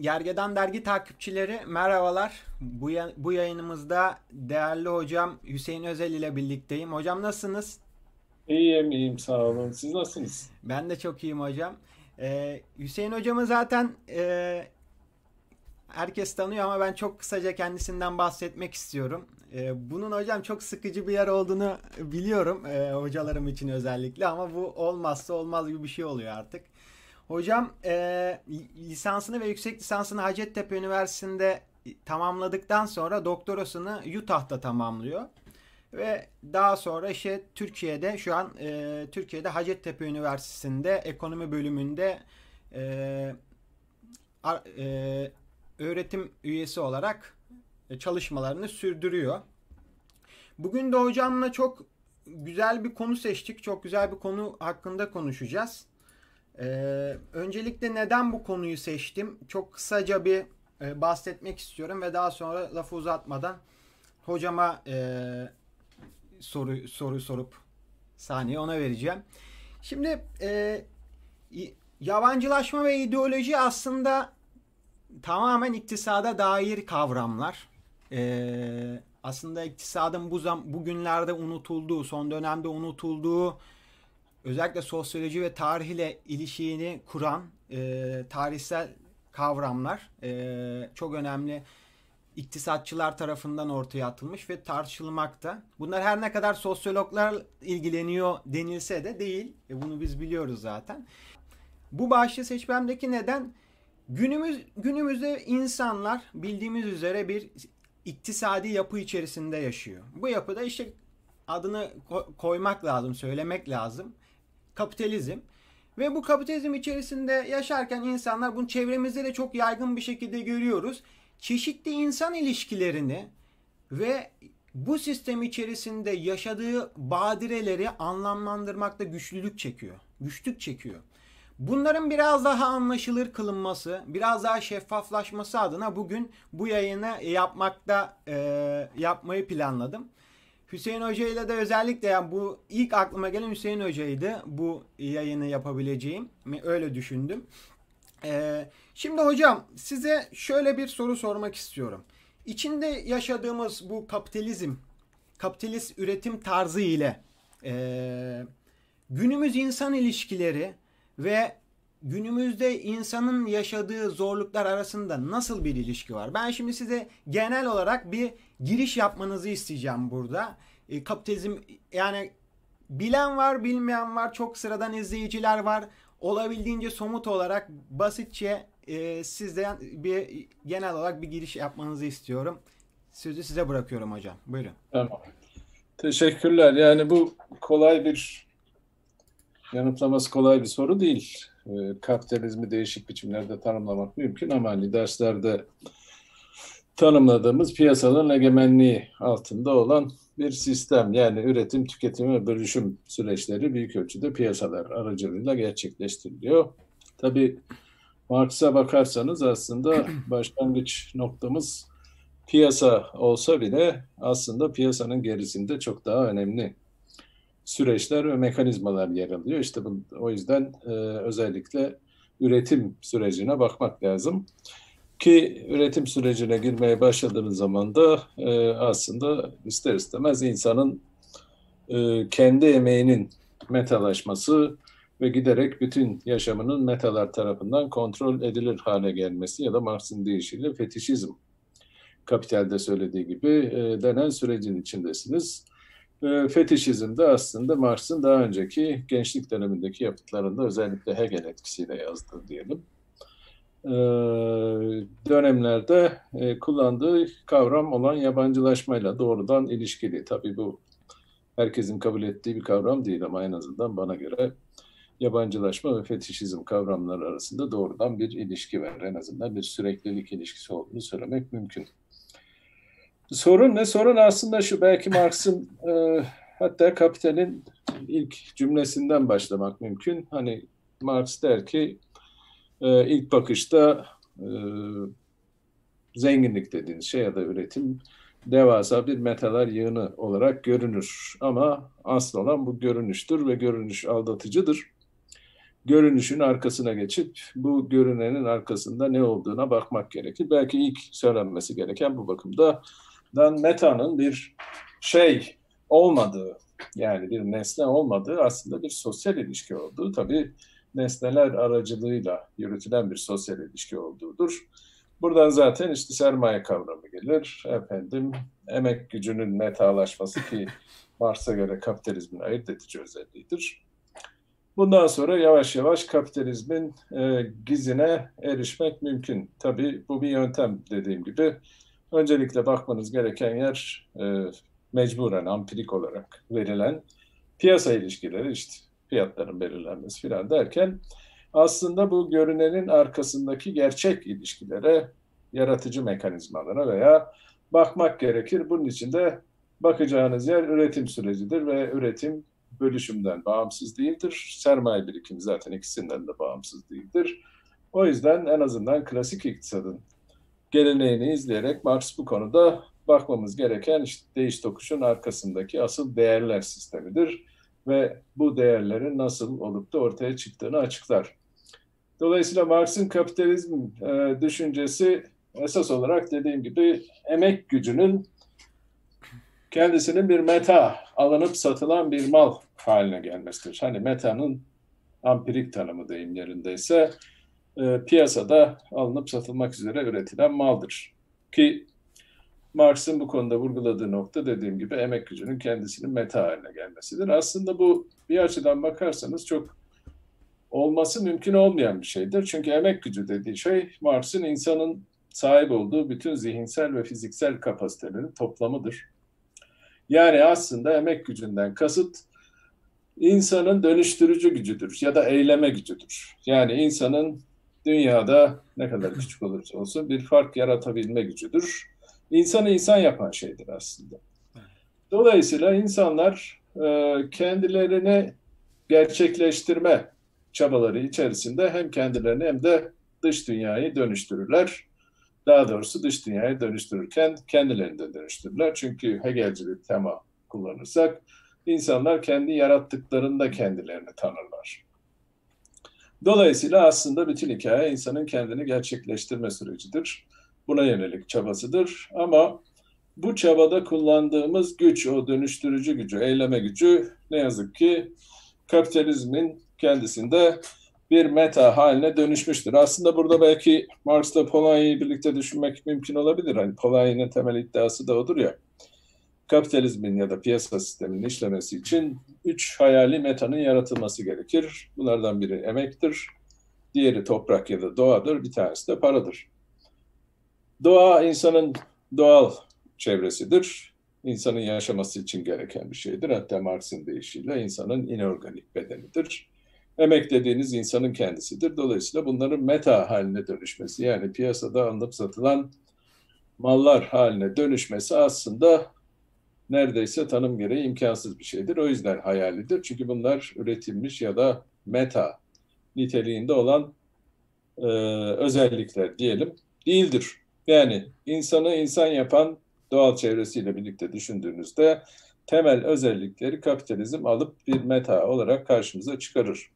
Gergedan Dergi takipçileri merhabalar. Bu, bu yayınımızda değerli hocam Hüseyin Özel ile birlikteyim. Hocam nasılsınız? İyiyim, iyiyim sağ olun. Siz nasılsınız? Ben de çok iyiyim hocam. Ee, Hüseyin hocamı zaten e, herkes tanıyor ama ben çok kısaca kendisinden bahsetmek istiyorum. Ee, bunun hocam çok sıkıcı bir yer olduğunu biliyorum e, hocalarım için özellikle ama bu olmazsa olmaz gibi bir şey oluyor artık. Hocam e, lisansını ve yüksek lisansını Hacettepe Üniversitesi'nde tamamladıktan sonra doktorasını Utah'ta tamamlıyor. Ve daha sonra işte Türkiye'de şu an e, Türkiye'de Hacettepe Üniversitesi'nde ekonomi bölümünde e, e, öğretim üyesi olarak çalışmalarını sürdürüyor. Bugün de hocamla çok güzel bir konu seçtik. Çok güzel bir konu hakkında konuşacağız. Ee, öncelikle neden bu konuyu seçtim? Çok kısaca bir e, bahsetmek istiyorum ve daha sonra lafı uzatmadan hocama e, soru soru sorup saniye ona vereceğim. Şimdi e, yabancılaşma ve ideoloji aslında tamamen iktisada dair kavramlar. E, aslında iktisadın bu zam bugünlerde unutulduğu, son dönemde unutulduğu özellikle sosyoloji ve tarih ile ilişiğini kuran e, tarihsel kavramlar e, çok önemli iktisatçılar tarafından ortaya atılmış ve tartışılmakta. Bunlar her ne kadar sosyologlar ilgileniyor denilse de değil. E, bunu biz biliyoruz zaten. Bu başlığı seçmemdeki neden günümüz günümüzde insanlar bildiğimiz üzere bir iktisadi yapı içerisinde yaşıyor. Bu yapıda işte adını koymak lazım, söylemek lazım kapitalizm. Ve bu kapitalizm içerisinde yaşarken insanlar bunu çevremizde de çok yaygın bir şekilde görüyoruz. Çeşitli insan ilişkilerini ve bu sistem içerisinde yaşadığı badireleri anlamlandırmakta güçlülük çekiyor. Güçlük çekiyor. Bunların biraz daha anlaşılır kılınması, biraz daha şeffaflaşması adına bugün bu yayını yapmakta e, yapmayı planladım. Hüseyin Hoca ile de özellikle yani bu ilk aklıma gelen Hüseyin Hoca'ydı bu yayını yapabileceğim. Öyle düşündüm. Ee, şimdi hocam size şöyle bir soru sormak istiyorum. İçinde yaşadığımız bu kapitalizm, kapitalist üretim tarzı ile e, günümüz insan ilişkileri ve günümüzde insanın yaşadığı zorluklar arasında nasıl bir ilişki var? Ben şimdi size genel olarak bir giriş yapmanızı isteyeceğim burada. E, kapitalizm yani bilen var, bilmeyen var, çok sıradan izleyiciler var. Olabildiğince somut olarak basitçe e, sizden bir genel olarak bir giriş yapmanızı istiyorum. Sözü size bırakıyorum hocam. Buyurun. Tamam. Teşekkürler. Yani bu kolay bir yanıtlaması kolay bir soru değil. E, kapitalizmi değişik biçimlerde tanımlamak mümkün ama hani derslerde tanımladığımız piyasaların egemenliği altında olan bir sistem. Yani üretim, tüketim ve bölüşüm süreçleri büyük ölçüde piyasalar aracılığıyla gerçekleştiriliyor. Tabii Marx'a bakarsanız aslında başlangıç noktamız piyasa olsa bile aslında piyasanın gerisinde çok daha önemli süreçler ve mekanizmalar yer alıyor. İşte bu, o yüzden e, özellikle üretim sürecine bakmak lazım. Ki üretim sürecine girmeye başladığınız zaman da e, aslında ister istemez insanın e, kendi emeğinin metalaşması ve giderek bütün yaşamının metalar tarafından kontrol edilir hale gelmesi ya da Marx'ın deyişiyle fetişizm kapitalde söylediği gibi e, denen sürecin içindesiniz. E, aslında Marx'ın daha önceki gençlik dönemindeki yapıtlarında özellikle Hegel etkisiyle yazdığı diyelim. E, dönemlerde e, kullandığı kavram olan yabancılaşmayla doğrudan ilişkili. Tabii bu herkesin kabul ettiği bir kavram değil ama en azından bana göre yabancılaşma ve fetişizm kavramları arasında doğrudan bir ilişki var. En azından bir süreklilik ilişkisi olduğunu söylemek mümkün. Sorun ne? Sorun aslında şu belki Marx'ın e, hatta Kapital'in ilk cümlesinden başlamak mümkün. Hani Marx der ki e, ilk bakışta e, zenginlik dediğiniz şey ya da üretim devasa bir metalar yığını olarak görünür. Ama asıl olan bu görünüştür ve görünüş aldatıcıdır. Görünüşün arkasına geçip bu görünenin arkasında ne olduğuna bakmak gerekir. Belki ilk söylenmesi gereken bu bakımda dan metanın bir şey olmadığı yani bir nesne olmadığı aslında bir sosyal ilişki olduğu tabii nesneler aracılığıyla yürütülen bir sosyal ilişki olduğudur. Buradan zaten işte sermaye kavramı gelir. Efendim emek gücünün metalaşması ki Marx'a göre kapitalizmin ayırt edici özelliğidir. Bundan sonra yavaş yavaş kapitalizmin e, gizine erişmek mümkün. Tabii bu bir yöntem dediğim gibi. Öncelikle bakmanız gereken yer e, mecburen, ampirik olarak verilen piyasa ilişkileri işte fiyatların belirlenmesi filan derken aslında bu görünenin arkasındaki gerçek ilişkilere, yaratıcı mekanizmalara veya bakmak gerekir. Bunun için de bakacağınız yer üretim sürecidir ve üretim bölüşümden bağımsız değildir. Sermaye birikimi zaten ikisinden de bağımsız değildir. O yüzden en azından klasik iktisadın geleneğini izleyerek Marx bu konuda bakmamız gereken işte değiş tokuşun arkasındaki asıl değerler sistemidir ve bu değerlerin nasıl olup da ortaya çıktığını açıklar. Dolayısıyla Marx'ın kapitalizm e, düşüncesi esas olarak dediğim gibi emek gücünün kendisinin bir meta, alınıp satılan bir mal haline gelmesidir. Hani metanın ampirik tanımı deyim yerindeyse e, piyasada alınıp satılmak üzere üretilen maldır. Ki Marx'ın bu konuda vurguladığı nokta dediğim gibi emek gücünün kendisinin meta haline gelmesidir. Aslında bu bir açıdan bakarsanız çok olması mümkün olmayan bir şeydir. Çünkü emek gücü dediği şey Marx'ın insanın sahip olduğu bütün zihinsel ve fiziksel kapasitelerin toplamıdır. Yani aslında emek gücünden kasıt insanın dönüştürücü gücüdür ya da eyleme gücüdür. Yani insanın dünyada ne kadar küçük olursa olsun bir fark yaratabilme gücüdür. İnsanı insan yapan şeydir aslında. Dolayısıyla insanlar e, kendilerini gerçekleştirme çabaları içerisinde hem kendilerini hem de dış dünyayı dönüştürürler. Daha doğrusu dış dünyayı dönüştürürken kendilerini de dönüştürürler. Çünkü Hegelci bir tema kullanırsak insanlar kendi yarattıklarında kendilerini tanırlar. Dolayısıyla aslında bütün hikaye insanın kendini gerçekleştirme sürecidir. Buna yönelik çabasıdır. Ama bu çabada kullandığımız güç, o dönüştürücü gücü, eyleme gücü ne yazık ki kapitalizmin kendisinde bir meta haline dönüşmüştür. Aslında burada belki Marx'la Polanyi'yi birlikte düşünmek mümkün olabilir. Hani Polanyi'nin temel iddiası da odur ya. Kapitalizmin ya da piyasa sisteminin işlemesi için üç hayali metanın yaratılması gerekir. Bunlardan biri emektir, diğeri toprak ya da doğadır, bir tanesi de paradır. Doğa insanın doğal çevresidir. İnsanın yaşaması için gereken bir şeydir. Hatta Marx'ın deyişiyle insanın inorganik bedenidir. Emek dediğiniz insanın kendisidir. Dolayısıyla bunların meta haline dönüşmesi yani piyasada alınıp satılan mallar haline dönüşmesi aslında neredeyse tanım gereği imkansız bir şeydir. O yüzden hayalidir. Çünkü bunlar üretilmiş ya da meta niteliğinde olan e, özellikler diyelim değildir. Yani insanı insan yapan doğal çevresiyle birlikte düşündüğünüzde temel özellikleri kapitalizm alıp bir meta olarak karşımıza çıkarır.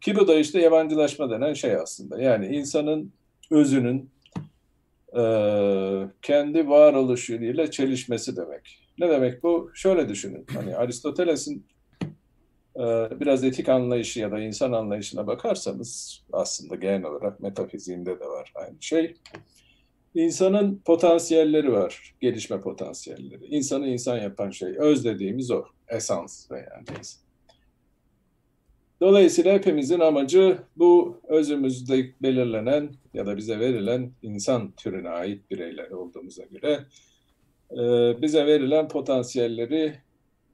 Ki bu da işte yabancılaşma denen şey aslında. Yani insanın özünün e, kendi varoluşuyla çelişmesi demek. Ne demek bu? Şöyle düşünün. Hani Aristoteles'in e, biraz etik anlayışı ya da insan anlayışına bakarsanız aslında genel olarak metafiziğinde de var aynı şey. İnsanın potansiyelleri var, gelişme potansiyelleri. İnsanı insan yapan şey, öz dediğimiz o, esans veya neyse. Dolayısıyla hepimizin amacı bu özümüzde belirlenen ya da bize verilen insan türüne ait bireyler olduğumuza göre bize verilen potansiyelleri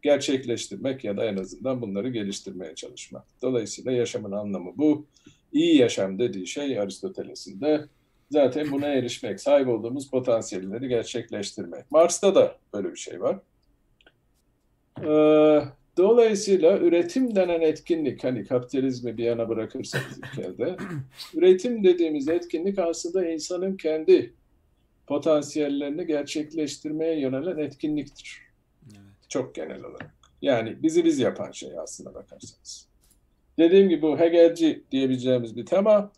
gerçekleştirmek ya da en azından bunları geliştirmeye çalışmak. Dolayısıyla yaşamın anlamı bu. İyi yaşam dediği şey Aristoteles'in de zaten buna erişmek, sahip olduğumuz potansiyelleri gerçekleştirmek. Mars'ta da böyle bir şey var. Ee, dolayısıyla üretim denen etkinlik, hani kapitalizmi bir yana bırakırsanız ilk elde, üretim dediğimiz etkinlik aslında insanın kendi potansiyellerini gerçekleştirmeye yönelen etkinliktir. Evet. Çok genel olarak. Yani bizi biz yapan şey aslında bakarsanız. Dediğim gibi bu Hegelci diyebileceğimiz bir tema.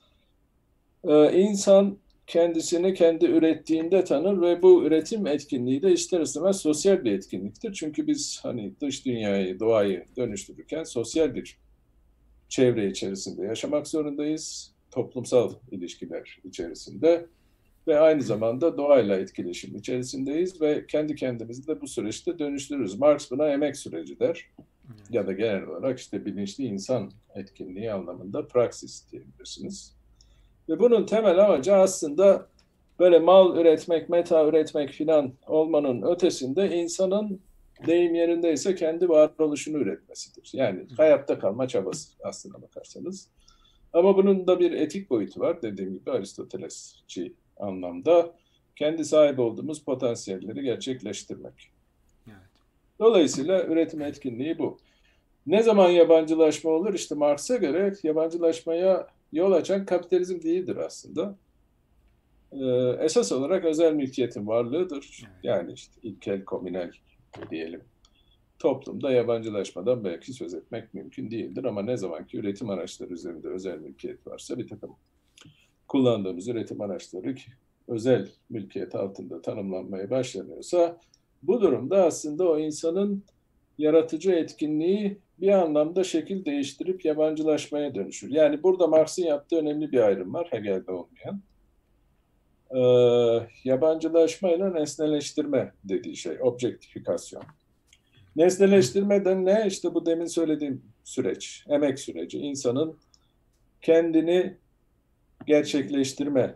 Ee, insan kendisini kendi ürettiğinde tanır ve bu üretim etkinliği de ister istemez sosyal bir etkinliktir. Çünkü biz hani dış dünyayı, doğayı dönüştürürken sosyal bir çevre içerisinde yaşamak zorundayız. Toplumsal ilişkiler içerisinde ve aynı zamanda doğayla etkileşim içerisindeyiz ve kendi kendimizi de bu süreçte dönüştürürüz. Marx buna emek süreci der. Ya da genel olarak işte bilinçli insan etkinliği anlamında praksis diyebilirsiniz. Ve bunun temel amacı aslında böyle mal üretmek, meta üretmek filan olmanın ötesinde insanın deyim yerindeyse kendi varoluşunu üretmesidir. Yani hayatta kalma çabası aslına bakarsanız. Ama bunun da bir etik boyutu var dediğim gibi Aristotelesçi anlamda kendi sahip olduğumuz potansiyelleri gerçekleştirmek. Evet. Dolayısıyla üretim etkinliği bu. Ne zaman yabancılaşma olur? İşte Marx'a göre yabancılaşmaya yol açan kapitalizm değildir aslında. Ee, esas olarak özel mülkiyetin varlığıdır. Evet. Yani işte ilkel, komünel diyelim. Toplumda yabancılaşmadan belki söz etmek mümkün değildir ama ne zaman ki üretim araçları üzerinde özel mülkiyet varsa bir takım kullandığımız üretim araçları özel mülkiyet altında tanımlanmaya başlanıyorsa bu durumda aslında o insanın yaratıcı etkinliği bir anlamda şekil değiştirip yabancılaşmaya dönüşür. Yani burada Marx'ın yaptığı önemli bir ayrım var Hegel'de olmayan. Ee, yabancılaşma ile nesneleştirme dediği şey, objektifikasyon. Nesneleştirme de ne? İşte bu demin söylediğim süreç, emek süreci. İnsanın kendini gerçekleştirme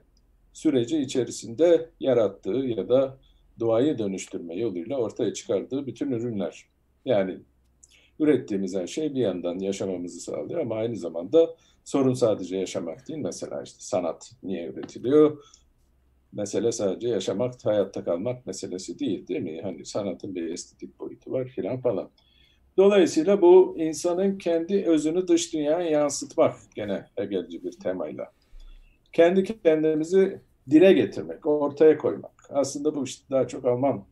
süreci içerisinde yarattığı ya da doğayı dönüştürme yoluyla ortaya çıkardığı bütün ürünler. Yani ürettiğimiz her şey bir yandan yaşamamızı sağlıyor ama aynı zamanda sorun sadece yaşamak değil. Mesela işte sanat niye üretiliyor? Mesele sadece yaşamak, hayatta kalmak meselesi değil değil mi? Hani sanatın bir estetik boyutu var filan falan. Dolayısıyla bu insanın kendi özünü dış dünyaya yansıtmak gene Hegelci bir temayla kendi kendimizi dile getirmek, ortaya koymak. Aslında bu işte daha çok Alman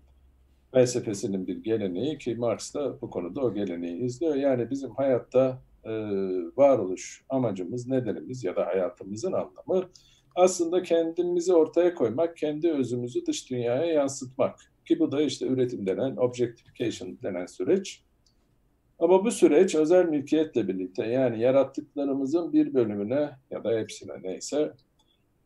felsefesinin bir geleneği ki Marx da bu konuda o geleneği izliyor. Yani bizim hayatta e, varoluş amacımız, nedenimiz ya da hayatımızın anlamı aslında kendimizi ortaya koymak, kendi özümüzü dış dünyaya yansıtmak. Ki bu da işte üretim denen, objectification denen süreç. Ama bu süreç özel mülkiyetle birlikte yani yarattıklarımızın bir bölümüne ya da hepsine neyse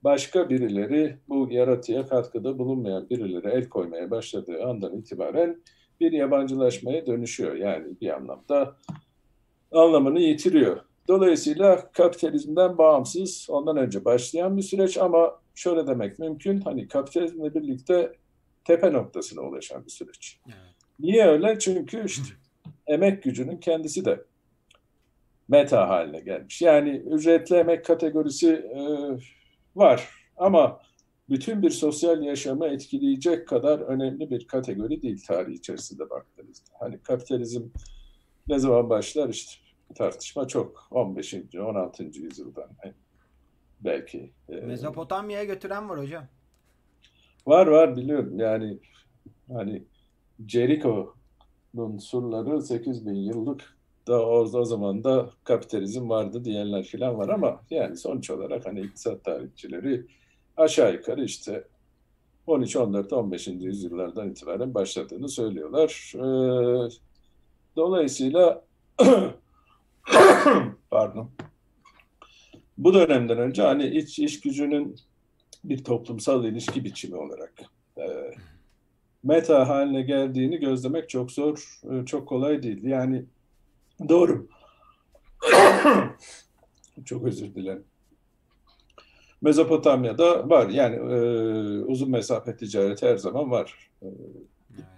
başka birileri bu yaratıya katkıda bulunmayan birileri el koymaya başladığı andan itibaren bir yabancılaşmaya dönüşüyor. Yani bir anlamda anlamını yitiriyor. Dolayısıyla kapitalizmden bağımsız ondan önce başlayan bir süreç ama şöyle demek mümkün. Hani kapitalizmle birlikte tepe noktasına ulaşan bir süreç. Evet. Niye öyle? Çünkü işte emek gücünün kendisi de meta haline gelmiş. Yani ücretli emek kategorisi e, var ama bütün bir sosyal yaşamı etkileyecek kadar önemli bir kategori değil tarih içerisinde baktığınızda. Hani kapitalizm ne zaman başlar işte tartışma çok 15. 16. yüzyıldan belki. E, Mezopotamya'ya götüren var hocam. Var var biliyorum yani hani Jericho'nun surları 8000 yıllık da o, o zaman da kapitalizm vardı diyenler falan var ama yani sonuç olarak hani iktisat tarihçileri aşağı yukarı işte 13, 14, 15. yüzyıllardan itibaren başladığını söylüyorlar. Ee, dolayısıyla pardon bu dönemden önce hani iç iş gücünün bir toplumsal ilişki biçimi olarak e, meta haline geldiğini gözlemek çok zor, e, çok kolay değil. Yani Doğru. Çok özür dilerim. Mezopotamya'da var. Yani e, uzun mesafe ticareti her zaman var. E,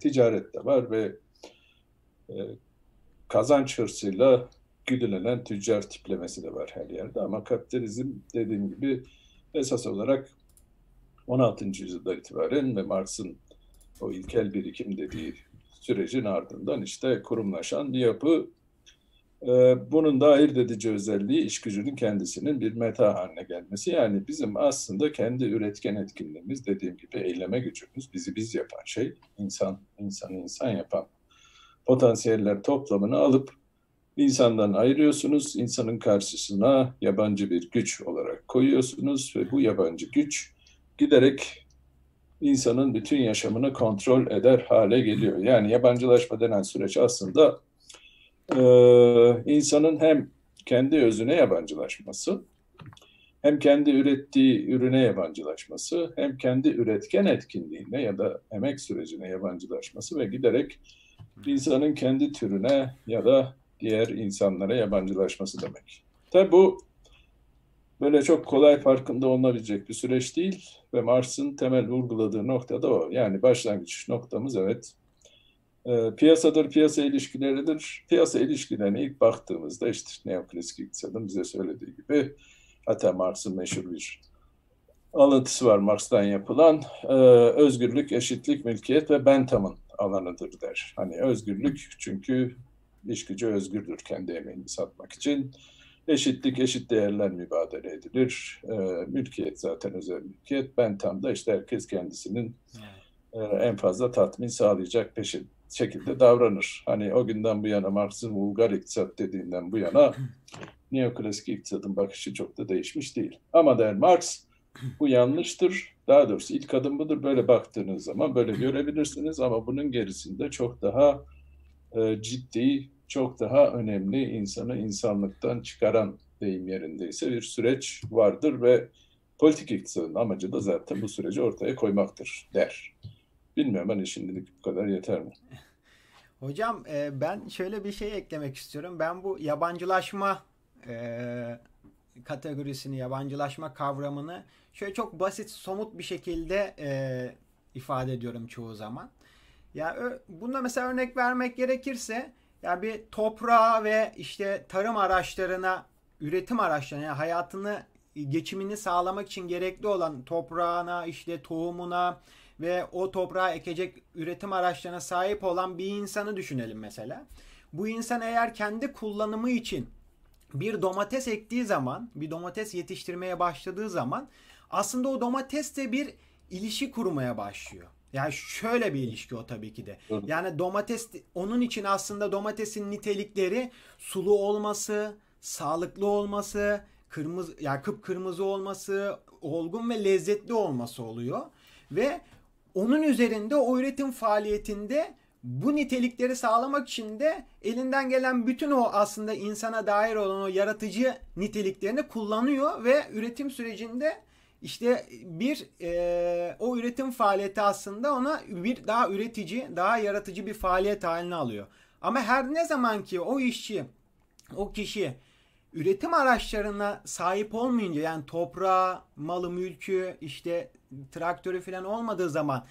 ticaret de var ve e, kazanç hırsıyla güdülenen tüccar tiplemesi de var her yerde. Ama kapitalizm dediğim gibi esas olarak 16. yüzyılda itibaren ve Marx'ın o ilkel birikim dediği sürecin ardından işte kurumlaşan bir yapı bunun da ayırt edici özelliği iş gücünün kendisinin bir meta haline gelmesi. Yani bizim aslında kendi üretken etkinliğimiz dediğim gibi eyleme gücümüz, bizi biz yapan şey, insan, insanı insan yapan potansiyeller toplamını alıp insandan ayırıyorsunuz, insanın karşısına yabancı bir güç olarak koyuyorsunuz ve bu yabancı güç giderek insanın bütün yaşamını kontrol eder hale geliyor. Yani yabancılaşma denen süreç aslında e, insanın hem kendi özüne yabancılaşması, hem kendi ürettiği ürüne yabancılaşması, hem kendi üretken etkinliğine ya da emek sürecine yabancılaşması ve giderek insanın kendi türüne ya da diğer insanlara yabancılaşması demek. Tabi bu böyle çok kolay farkında olunabilecek bir süreç değil ve Marx'ın temel vurguladığı nokta da o. Yani başlangıç noktamız evet e, piyasadır, piyasa ilişkileridir. Piyasa ilişkilerine ilk baktığımızda işte neoklasik iktisadın bize söylediği gibi hatta Marx'ın meşhur bir alıntısı var Marx'tan yapılan e, özgürlük, eşitlik, mülkiyet ve Bentham'ın alanıdır der. Hani özgürlük çünkü iş gücü özgürdür kendi emeğini satmak için. Eşitlik, eşit değerler mübadele edilir. E, mülkiyet zaten özel mülkiyet. Bentham da işte herkes kendisinin e, en fazla tatmin sağlayacak peşin şekilde davranır. Hani o günden bu yana Marx'ın vulgar iktisat dediğinden bu yana neoklasik iktisadın bakışı çok da değişmiş değil. Ama der Marx bu yanlıştır. Daha doğrusu ilk adım budur. Böyle baktığınız zaman böyle görebilirsiniz ama bunun gerisinde çok daha e, ciddi, çok daha önemli insanı insanlıktan çıkaran deyim yerindeyse bir süreç vardır ve politik iktisadın amacı da zaten bu süreci ortaya koymaktır der. Bilmiyorum hani şimdilik bu kadar yeter mi? Hocam e, ben şöyle bir şey eklemek istiyorum. Ben bu yabancılaşma e, kategorisini, yabancılaşma kavramını şöyle çok basit, somut bir şekilde e, ifade ediyorum çoğu zaman. Ya bunda mesela örnek vermek gerekirse ya bir toprağa ve işte tarım araçlarına, üretim araçlarına, yani hayatını geçimini sağlamak için gerekli olan toprağına, işte tohumuna, ve o toprağa ekecek üretim araçlarına sahip olan bir insanı düşünelim mesela. Bu insan eğer kendi kullanımı için bir domates ektiği zaman, bir domates yetiştirmeye başladığı zaman aslında o domatesle bir ilişki kurmaya başlıyor. Yani şöyle bir ilişki o tabii ki de. Yani domates onun için aslında domatesin nitelikleri sulu olması, sağlıklı olması, kırmızı yani kıpkırmızı olması, olgun ve lezzetli olması oluyor. Ve onun üzerinde o üretim faaliyetinde bu nitelikleri sağlamak için de elinden gelen bütün o aslında insana dair olan o yaratıcı niteliklerini kullanıyor ve üretim sürecinde işte bir e, o üretim faaliyeti aslında ona bir daha üretici, daha yaratıcı bir faaliyet haline alıyor. Ama her ne zaman ki o işçi, o kişi üretim araçlarına sahip olmayınca yani toprağı, malı, mülkü, işte traktörü falan olmadığı zaman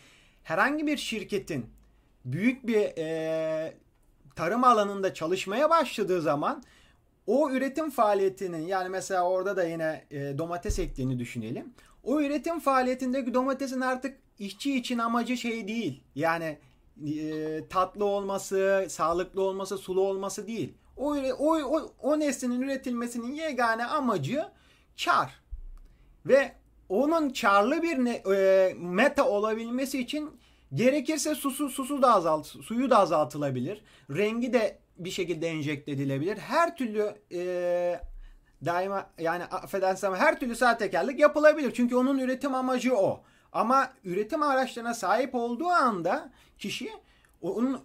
herhangi bir şirketin büyük bir e, tarım alanında çalışmaya başladığı zaman o üretim faaliyetinin yani mesela orada da yine e, domates ektiğini düşünelim. O üretim faaliyetindeki domatesin artık işçi için amacı şey değil. Yani e, tatlı olması, sağlıklı olması, sulu olması değil. O, o, o, o nesnenin üretilmesinin yegane amacı kar. Ve onun karlı bir ne, e, meta olabilmesi için gerekirse susu susu da azalt suyu da azaltılabilir. Rengi de bir şekilde enjekte edilebilir. Her türlü e, daima yani affedersem her türlü sahtekarlık yapılabilir. Çünkü onun üretim amacı o. Ama üretim araçlarına sahip olduğu anda kişi onun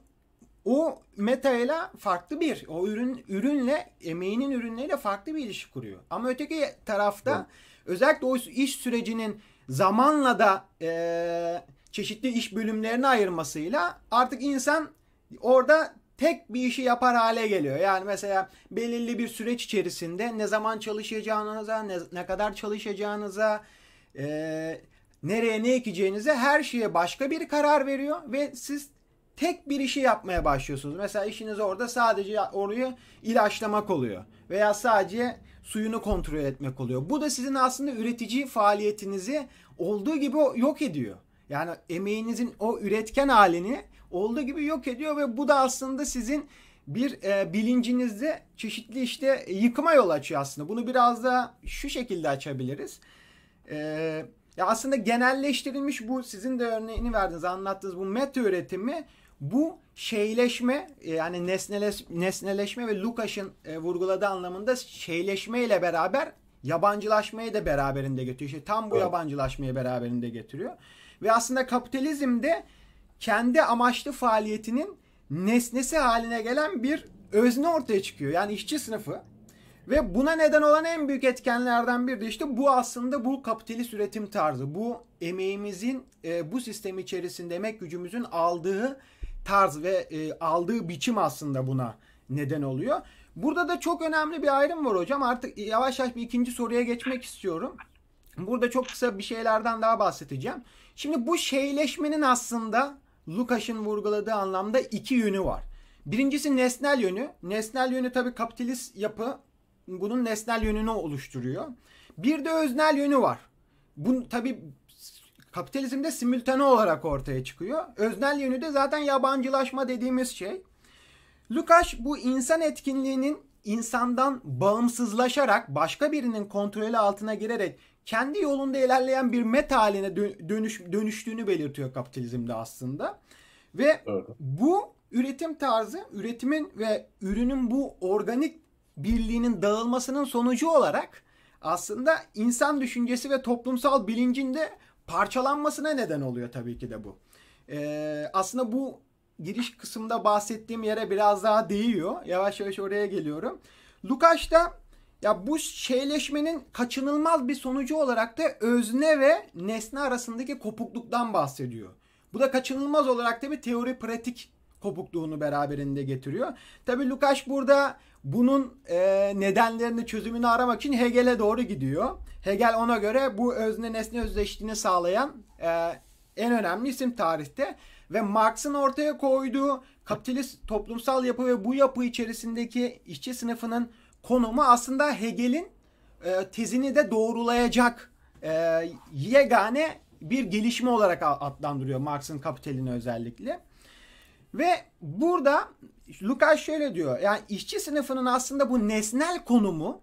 o meta ile farklı bir o ürün ürünle emeğinin ürünleriyle farklı bir ilişki kuruyor. Ama öteki tarafta evet. özellikle o iş sürecinin zamanla da e, çeşitli iş bölümlerine ayırmasıyla artık insan orada tek bir işi yapar hale geliyor. Yani mesela belirli bir süreç içerisinde ne zaman çalışacağınıza, ne, ne kadar çalışacağınıza, e, nereye ne ekeceğinize her şeye başka bir karar veriyor ve siz tek bir işi yapmaya başlıyorsunuz. Mesela işiniz orada sadece orayı ilaçlamak oluyor. Veya sadece suyunu kontrol etmek oluyor. Bu da sizin aslında üretici faaliyetinizi olduğu gibi yok ediyor. Yani emeğinizin o üretken halini olduğu gibi yok ediyor ve bu da aslında sizin bir e, bilincinizde çeşitli işte yıkıma yol açıyor aslında. Bunu biraz da şu şekilde açabiliriz. E, ya aslında genelleştirilmiş bu sizin de örneğini verdiniz anlattığınız bu meta üretimi bu şeyleşme yani nesneleş, nesneleşme ve Lukas'ın e, vurguladığı anlamında şeyleşme ile beraber yabancılaşmayı da beraberinde getiriyor. İşte tam bu evet. yabancılaşmayı beraberinde getiriyor. Ve aslında kapitalizmde kendi amaçlı faaliyetinin nesnesi haline gelen bir özne ortaya çıkıyor. Yani işçi sınıfı. Ve buna neden olan en büyük etkenlerden biri de işte bu aslında bu kapitalist üretim tarzı. Bu emeğimizin e, bu sistem içerisinde emek gücümüzün aldığı tarz ve e, aldığı biçim aslında buna neden oluyor. Burada da çok önemli bir ayrım var hocam. Artık yavaş yavaş bir ikinci soruya geçmek istiyorum. Burada çok kısa bir şeylerden daha bahsedeceğim. Şimdi bu şeyleşmenin aslında Lukas'ın vurguladığı anlamda iki yönü var. Birincisi nesnel yönü. Nesnel yönü tabii kapitalist yapı bunun nesnel yönünü oluşturuyor. Bir de öznel yönü var. Bu tabii kapitalizmde simültane olarak ortaya çıkıyor. Öznel yönü de zaten yabancılaşma dediğimiz şey. Lukács bu insan etkinliğinin insandan bağımsızlaşarak başka birinin kontrolü altına girerek kendi yolunda ilerleyen bir meta haline dönüş, dönüştüğünü belirtiyor kapitalizmde aslında. Ve evet. bu üretim tarzı, üretimin ve ürünün bu organik birliğinin dağılmasının sonucu olarak aslında insan düşüncesi ve toplumsal bilincin de parçalanmasına neden oluyor tabii ki de bu. Ee, aslında bu giriş kısımda bahsettiğim yere biraz daha değiyor. Yavaş yavaş oraya geliyorum. Lukács da ya bu şeyleşmenin kaçınılmaz bir sonucu olarak da özne ve nesne arasındaki kopukluktan bahsediyor. Bu da kaçınılmaz olarak da bir teori pratik kopukluğunu beraberinde getiriyor. Tabi Lukács burada bunun e, nedenlerini çözümünü aramak için Hegel'e doğru gidiyor. Hegel ona göre bu özne nesne özdeşliğini sağlayan e, en önemli isim tarihte ve Marx'ın ortaya koyduğu kapitalist toplumsal yapı ve bu yapı içerisindeki işçi sınıfının konumu aslında Hegel'in e, tezini de doğrulayacak e, yegane bir gelişme olarak adlandırıyor Marx'ın kapitalini özellikle. Ve burada Lukács şöyle diyor. Yani işçi sınıfının aslında bu nesnel konumu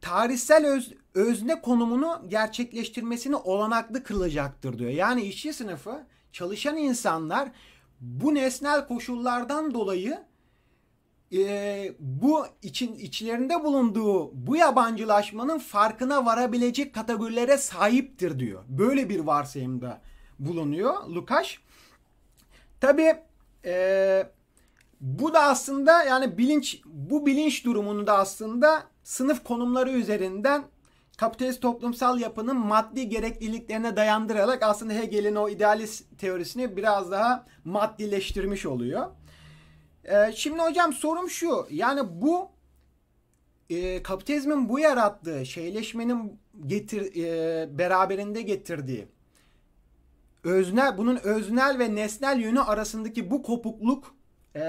tarihsel öz, özne konumunu gerçekleştirmesini olanaklı kılacaktır diyor. Yani işçi sınıfı çalışan insanlar bu nesnel koşullardan dolayı e, bu için içlerinde bulunduğu bu yabancılaşmanın farkına varabilecek kategorilere sahiptir diyor. Böyle bir varsayımda bulunuyor Lukács. Tabi e, bu da aslında yani bilinç bu bilinç durumunu da aslında sınıf konumları üzerinden kapitalist toplumsal yapının maddi gerekliliklerine dayandırarak aslında Hegel'in o idealist teorisini biraz daha maddileştirmiş oluyor. Ee, şimdi hocam sorum şu. Yani bu e, kapitalizmin bu yarattığı şeyleşmenin getir e, beraberinde getirdiği öznel bunun öznel ve nesnel yönü arasındaki bu kopukluk e,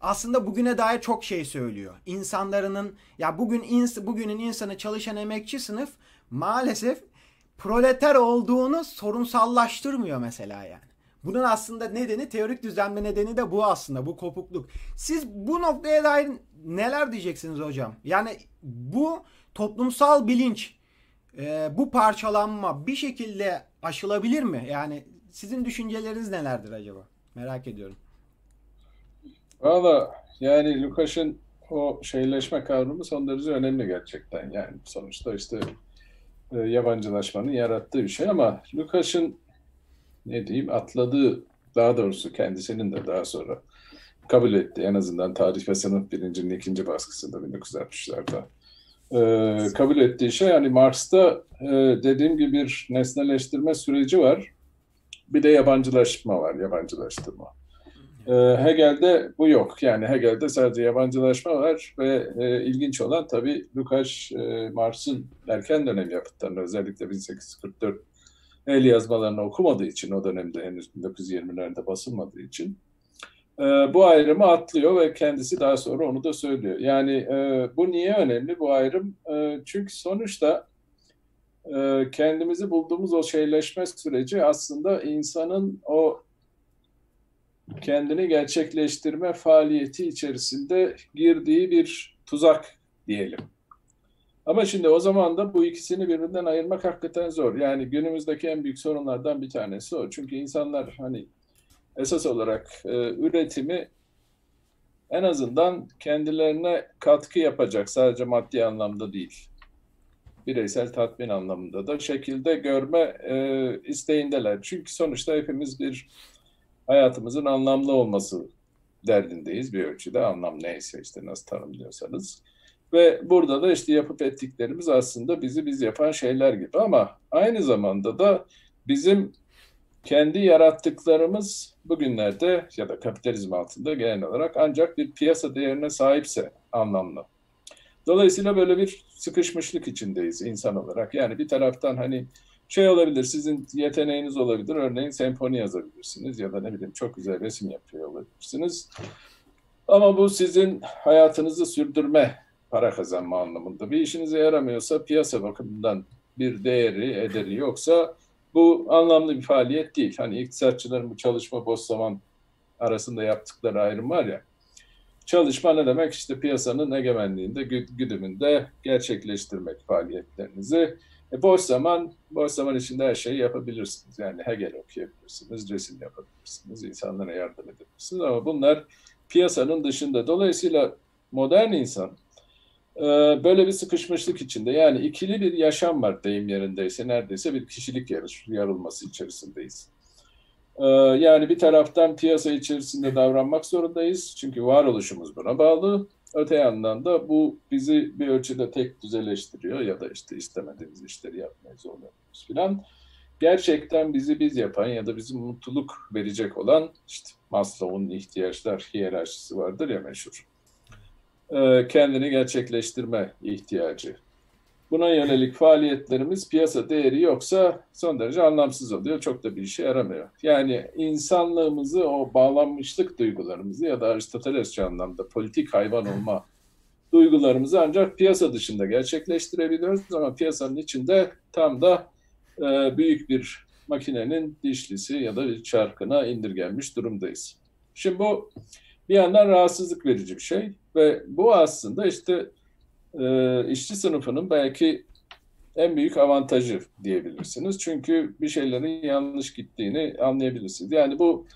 aslında bugüne dair çok şey söylüyor. İnsanlarının ya bugün ins bugünün insanı çalışan emekçi sınıf maalesef proleter olduğunu sorunsallaştırmıyor mesela yani. Bunun aslında nedeni teorik düzenleme nedeni de bu aslında bu kopukluk. Siz bu noktaya dair neler diyeceksiniz hocam? Yani bu toplumsal bilinç e, bu parçalanma bir şekilde aşılabilir mi? Yani sizin düşünceleriniz nelerdir acaba? Merak ediyorum. Valla yani Lukas'ın o şeyleşme kavramı son derece önemli gerçekten. Yani sonuçta işte e, yabancılaşmanın yarattığı bir şey ama Lukas'ın ne diyeyim atladığı daha doğrusu kendisinin de daha sonra kabul etti en azından Tarih ve Sınıf birincinin ikinci baskısında 1960'larda e, kabul ettiği şey yani Marx'ta e, dediğim gibi bir nesneleştirme süreci var. Bir de yabancılaşma var, yabancılaştırma. E, Hegel'de bu yok. Yani Hegel'de sadece yabancılaşma var ve e, ilginç olan tabii Lukács e, Marx'ın erken dönem yapıtlarını özellikle 1844 el yazmalarını okumadığı için o dönemde henüz 1920'lerde basılmadığı için e, bu ayrımı atlıyor ve kendisi daha sonra onu da söylüyor. Yani e, bu niye önemli bu ayrım? E, çünkü sonuçta e, kendimizi bulduğumuz o şeyleşme süreci aslında insanın o kendini gerçekleştirme faaliyeti içerisinde girdiği bir tuzak diyelim. Ama şimdi o zaman da bu ikisini birbirinden ayırmak hakikaten zor. Yani günümüzdeki en büyük sorunlardan bir tanesi o. Çünkü insanlar hani esas olarak e, üretimi en azından kendilerine katkı yapacak sadece maddi anlamda değil. Bireysel tatmin anlamında da şekilde görme e, isteğindeler. Çünkü sonuçta hepimiz bir hayatımızın anlamlı olması derdindeyiz bir ölçüde. Anlam neyse işte nasıl tanımlıyorsanız. Ve burada da işte yapıp ettiklerimiz aslında bizi biz yapan şeyler gibi ama aynı zamanda da bizim kendi yarattıklarımız bugünlerde ya da kapitalizm altında genel olarak ancak bir piyasa değerine sahipse anlamlı. Dolayısıyla böyle bir sıkışmışlık içindeyiz insan olarak. Yani bir taraftan hani şey olabilir, sizin yeteneğiniz olabilir. Örneğin senfoni yazabilirsiniz ya da ne bileyim çok güzel resim yapıyor olabilirsiniz. Ama bu sizin hayatınızı sürdürme, para kazanma anlamında. Bir işinize yaramıyorsa, piyasa bakımından bir değeri, ederi yoksa bu anlamlı bir faaliyet değil. Hani iktisatçıların bu çalışma boş zaman arasında yaptıkları ayrım var ya. Çalışma ne demek? İşte piyasanın egemenliğinde, güdümünde gerçekleştirmek faaliyetlerinizi. E boş zaman, boş zaman içinde her şeyi yapabilirsiniz. Yani Hegel okuyabilirsiniz, resim yapabilirsiniz, insanlara yardım edebilirsiniz. Ama bunlar piyasanın dışında. Dolayısıyla modern insan böyle bir sıkışmışlık içinde. Yani ikili bir yaşam var deyim yerindeyse neredeyse bir kişilik yarılması içerisindeyiz. E, yani bir taraftan piyasa içerisinde davranmak zorundayız. Çünkü varoluşumuz buna bağlı. Öte yandan da bu bizi bir ölçüde tek düzeleştiriyor ya da işte istemediğimiz işleri yapmaya zorluyoruz filan. Gerçekten bizi biz yapan ya da bizim mutluluk verecek olan işte Maslow'un ihtiyaçlar hiyerarşisi vardır ya meşhur. Ee, kendini gerçekleştirme ihtiyacı. Buna yönelik faaliyetlerimiz piyasa değeri yoksa son derece anlamsız oluyor. Çok da bir işe yaramıyor. Yani insanlığımızı, o bağlanmışlık duygularımızı ya da Aristotelesçi anlamda politik hayvan olma duygularımızı ancak piyasa dışında gerçekleştirebiliyoruz. Ama piyasanın içinde tam da e, büyük bir makinenin dişlisi ya da bir çarkına indirgenmiş durumdayız. Şimdi bu bir yandan rahatsızlık verici bir şey ve bu aslında işte e, işçi sınıfının belki en büyük avantajı diyebilirsiniz. Çünkü bir şeylerin yanlış gittiğini anlayabilirsiniz. Yani bu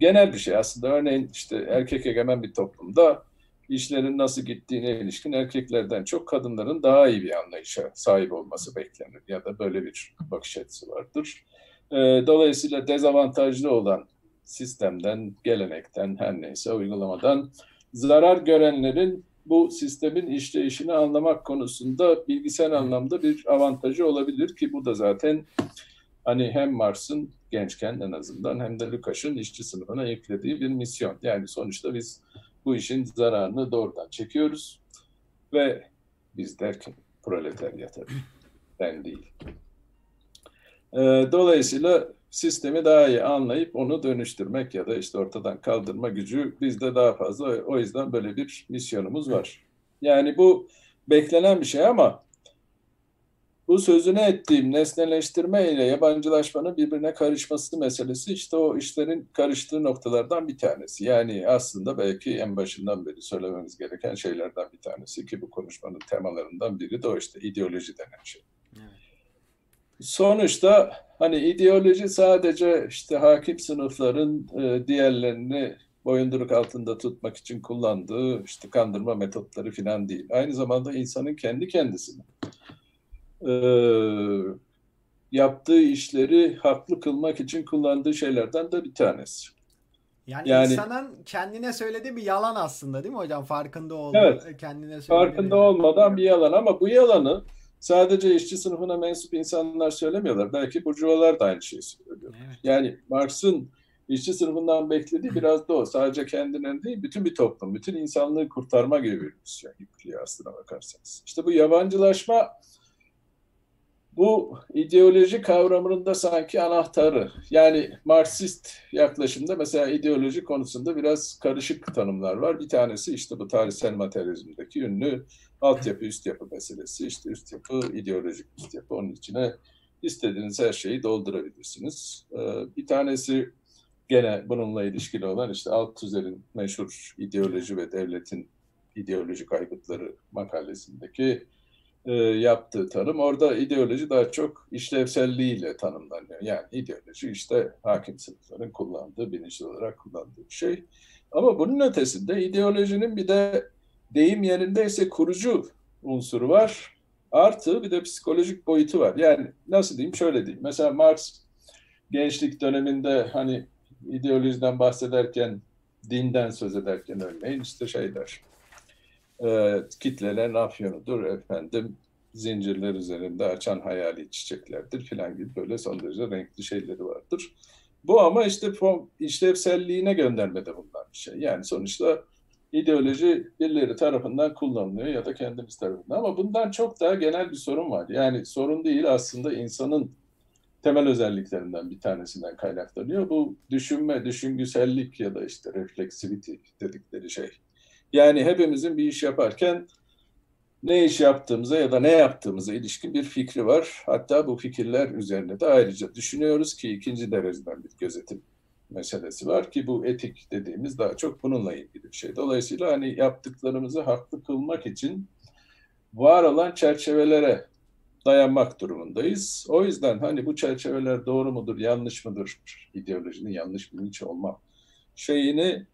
genel bir şey aslında. Örneğin işte erkek egemen bir toplumda işlerin nasıl gittiğine ilişkin erkeklerden çok kadınların daha iyi bir anlayışa sahip olması beklenir ya da böyle bir bakış açısı vardır. E, dolayısıyla dezavantajlı olan sistemden, gelenekten, her neyse uygulamadan zarar görenlerin bu sistemin işleyişini anlamak konusunda bilgisayar anlamda bir avantajı olabilir ki bu da zaten hani hem Mars'ın gençken en azından hem de Lukas'ın işçi sınıfına yüklediği bir misyon. Yani sonuçta biz bu işin zararını doğrudan çekiyoruz ve biz derken proletarya tabii ben değil. Dolayısıyla sistemi daha iyi anlayıp onu dönüştürmek ya da işte ortadan kaldırma gücü bizde daha fazla. O yüzden böyle bir misyonumuz var. Yani bu beklenen bir şey ama bu sözünü ettiğim nesneleştirme ile yabancılaşmanın birbirine karışması meselesi işte o işlerin karıştığı noktalardan bir tanesi. Yani aslında belki en başından beri söylememiz gereken şeylerden bir tanesi ki bu konuşmanın temalarından biri de o işte ideoloji denen şey. Evet. Sonuçta hani ideoloji sadece işte hakim sınıfların e, diğerlerini boyunduruk altında tutmak için kullandığı işte kandırma metotları falan değil. Aynı zamanda insanın kendi kendisini e, yaptığı işleri haklı kılmak için kullandığı şeylerden de bir tanesi. Yani, yani insanın kendine söylediği bir yalan aslında değil mi hocam? Farkında olduğu, evet, kendine Farkında olmadan bir yalan ama bu yalanı sadece işçi sınıfına mensup insanlar söylemiyorlar. Belki burjuvalar da aynı şeyi söylüyor. Evet. Yani Marx'ın işçi sınıfından beklediği biraz da o. Sadece kendinden değil, bütün bir toplum, bütün insanlığı kurtarma gibi bir misyon yüklüyor aslına bakarsanız. İşte bu yabancılaşma bu ideoloji kavramının da sanki anahtarı. Yani Marksist yaklaşımda mesela ideoloji konusunda biraz karışık tanımlar var. Bir tanesi işte bu tarihsel materyalizmdeki ünlü altyapı üst yapı meselesi. İşte üst yapı ideolojik üst yapı. Onun içine istediğiniz her şeyi doldurabilirsiniz. Ee, bir tanesi gene bununla ilişkili olan işte Althusser'in meşhur ideoloji ve devletin ideolojik aygıtları makalesindeki e, yaptığı tanım. Orada ideoloji daha çok işlevselliğiyle tanımlanıyor. Yani ideoloji işte hakim sınıfların kullandığı, bilinçli olarak kullandığı bir şey. Ama bunun ötesinde ideolojinin bir de deyim yerindeyse kurucu unsuru var. Artı bir de psikolojik boyutu var. Yani nasıl diyeyim şöyle diyeyim. Mesela Marx gençlik döneminde hani ideolojiden bahsederken dinden söz ederken örneğin işte şey der. E, kitleler afyonudur efendim zincirler üzerinde açan hayali çiçeklerdir filan gibi böyle son derece renkli şeyleri vardır. Bu ama işte form, işlevselliğine göndermede bulunan bir şey. Yani sonuçta ideoloji birileri tarafından kullanılıyor ya da kendimiz tarafından. Ama bundan çok daha genel bir sorun var. Yani sorun değil aslında insanın temel özelliklerinden bir tanesinden kaynaklanıyor. Bu düşünme, düşüngüsellik ya da işte refleksivity dedikleri şey. Yani hepimizin bir iş yaparken ne iş yaptığımıza ya da ne yaptığımıza ilişkin bir fikri var. Hatta bu fikirler üzerine de ayrıca düşünüyoruz ki ikinci dereceden bir gözetim meselesi var ki bu etik dediğimiz daha çok bununla ilgili bir şey. Dolayısıyla hani yaptıklarımızı haklı kılmak için var olan çerçevelere dayanmak durumundayız. O yüzden hani bu çerçeveler doğru mudur, yanlış mıdır, ideolojinin yanlış bilinç olma şeyini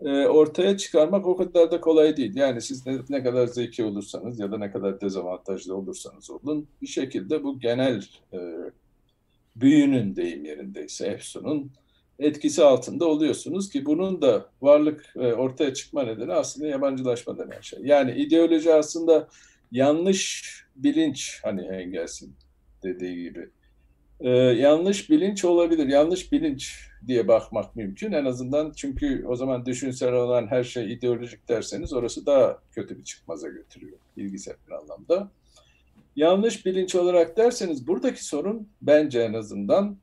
e, ortaya çıkarmak o kadar da kolay değil. Yani siz ne, ne kadar zeki olursanız ya da ne kadar dezavantajlı olursanız olun bir şekilde bu genel e, büyünün deyim yerindeyse Efsun'un etkisi altında oluyorsunuz ki bunun da varlık e, ortaya çıkma nedeni aslında yabancılaşma denen şey. Yani ideoloji aslında yanlış bilinç hani Engels'in dediği gibi ee, yanlış bilinç olabilir. Yanlış bilinç diye bakmak mümkün. En azından çünkü o zaman düşünsel olan her şey ideolojik derseniz orası daha kötü bir çıkmaza götürüyor bilgisel bir anlamda. Yanlış bilinç olarak derseniz buradaki sorun bence en azından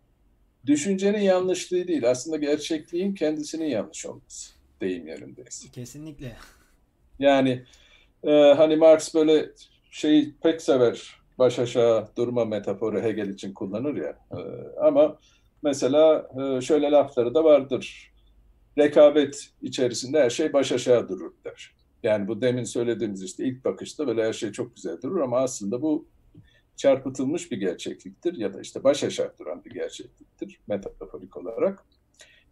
düşüncenin yanlışlığı değil. Aslında gerçekliğin kendisinin yanlış olması deyim yerindeyiz. Kesinlikle. Yani e, hani Marx böyle şeyi pek sever baş aşağı durma metaforu Hegel için kullanır ya. E, ama mesela e, şöyle lafları da vardır. Rekabet içerisinde her şey baş aşağı durur der. Yani bu demin söylediğimiz işte ilk bakışta böyle her şey çok güzel durur ama aslında bu çarpıtılmış bir gerçekliktir ya da işte baş aşağı duran bir gerçekliktir metaforik olarak.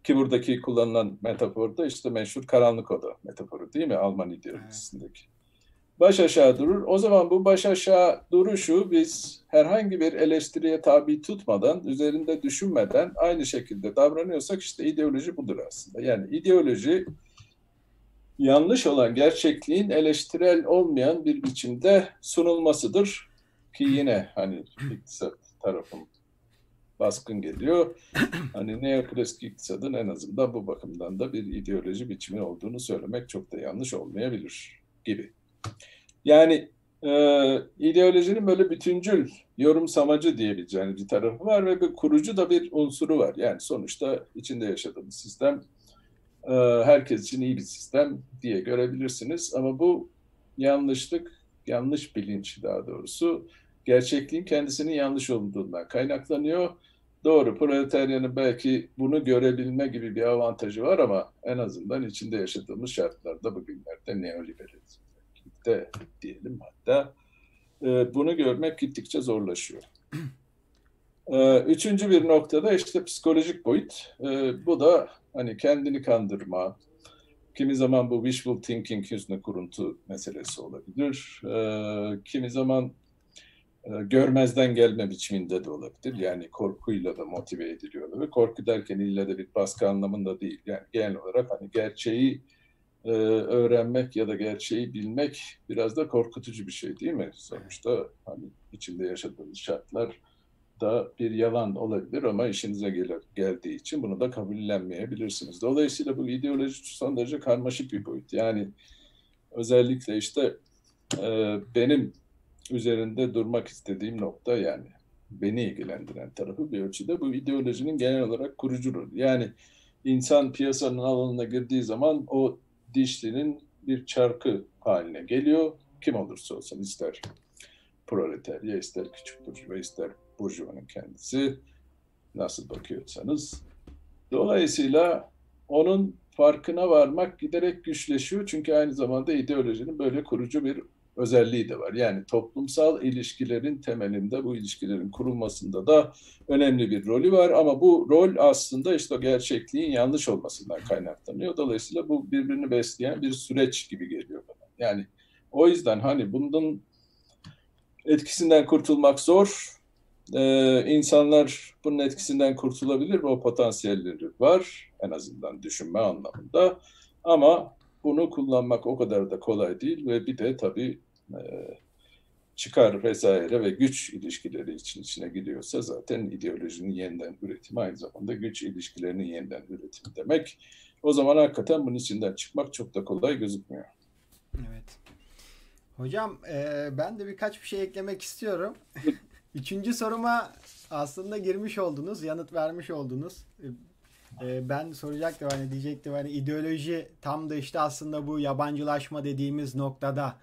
Ki buradaki kullanılan metafor da işte meşhur karanlık oda metaforu değil mi Alman ideolojisindeki baş aşağı durur. O zaman bu baş aşağı duruşu biz herhangi bir eleştiriye tabi tutmadan, üzerinde düşünmeden aynı şekilde davranıyorsak işte ideoloji budur aslında. Yani ideoloji yanlış olan gerçekliğin eleştirel olmayan bir biçimde sunulmasıdır ki yine hani iktisat tarafım baskın geliyor. Hani neoklasik iktisadın en azından bu bakımdan da bir ideoloji biçimi olduğunu söylemek çok da yanlış olmayabilir gibi. Yani e, ideolojinin böyle bütüncül yorum samacı diyebileceğiniz bir tarafı var ve bir kurucu da bir unsuru var. Yani sonuçta içinde yaşadığımız sistem e, herkes için iyi bir sistem diye görebilirsiniz. Ama bu yanlışlık, yanlış bilinç daha doğrusu gerçekliğin kendisinin yanlış olduğundan kaynaklanıyor. Doğru, proletaryanın belki bunu görebilme gibi bir avantajı var ama en azından içinde yaşadığımız şartlarda bugünlerde neoliberalizm de diyelim hatta e, bunu görmek gittikçe zorlaşıyor. E, üçüncü bir noktada işte psikolojik boyut. E, bu da hani kendini kandırma, kimi zaman bu wishful thinking hüznü kuruntu meselesi olabilir. E, kimi zaman e, görmezden gelme biçiminde de olabilir. Yani korkuyla da motive ediliyor. Ve korku derken illa da bir baskı anlamında değil. Yani genel olarak hani gerçeği e, öğrenmek ya da gerçeği bilmek biraz da korkutucu bir şey değil mi? Sonuçta hani içinde yaşadığınız şartlar da bir yalan olabilir ama işinize gelir, geldiği için bunu da kabullenmeyebilirsiniz. Dolayısıyla bu ideoloji son derece karmaşık bir boyut. Yani özellikle işte e, benim üzerinde durmak istediğim nokta yani beni ilgilendiren tarafı bir ölçüde bu ideolojinin genel olarak kuruculuğu. Yani insan piyasanın alanına girdiği zaman o dişlinin bir çarkı haline geliyor. Kim olursa olsun ister proletarya, ister küçük burjuva, ister burjuvanın kendisi nasıl bakıyorsanız Dolayısıyla onun farkına varmak giderek güçleşiyor. Çünkü aynı zamanda ideolojinin böyle kurucu bir özelliği de var. Yani toplumsal ilişkilerin temelinde bu ilişkilerin kurulmasında da önemli bir rolü var ama bu rol aslında işte gerçekliğin yanlış olmasından kaynaklanıyor. Dolayısıyla bu birbirini besleyen bir süreç gibi geliyor bana. Yani o yüzden hani bunun etkisinden kurtulmak zor. Ee, insanlar bunun etkisinden kurtulabilir ve o potansiyelleri var. En azından düşünme anlamında. Ama bunu kullanmak o kadar da kolay değil ve bir de tabii e, çıkar vesaire ve güç ilişkileri için içine gidiyorsa zaten ideolojinin yeniden üretimi aynı zamanda güç ilişkilerinin yeniden üretimi demek. O zaman hakikaten bunun içinden çıkmak çok da kolay gözükmüyor. Evet. Hocam e, ben de birkaç bir şey eklemek istiyorum. Üçüncü soruma aslında girmiş oldunuz, yanıt vermiş oldunuz. E, ben soracaktım hani diyecektim hani ideoloji tam da işte aslında bu yabancılaşma dediğimiz noktada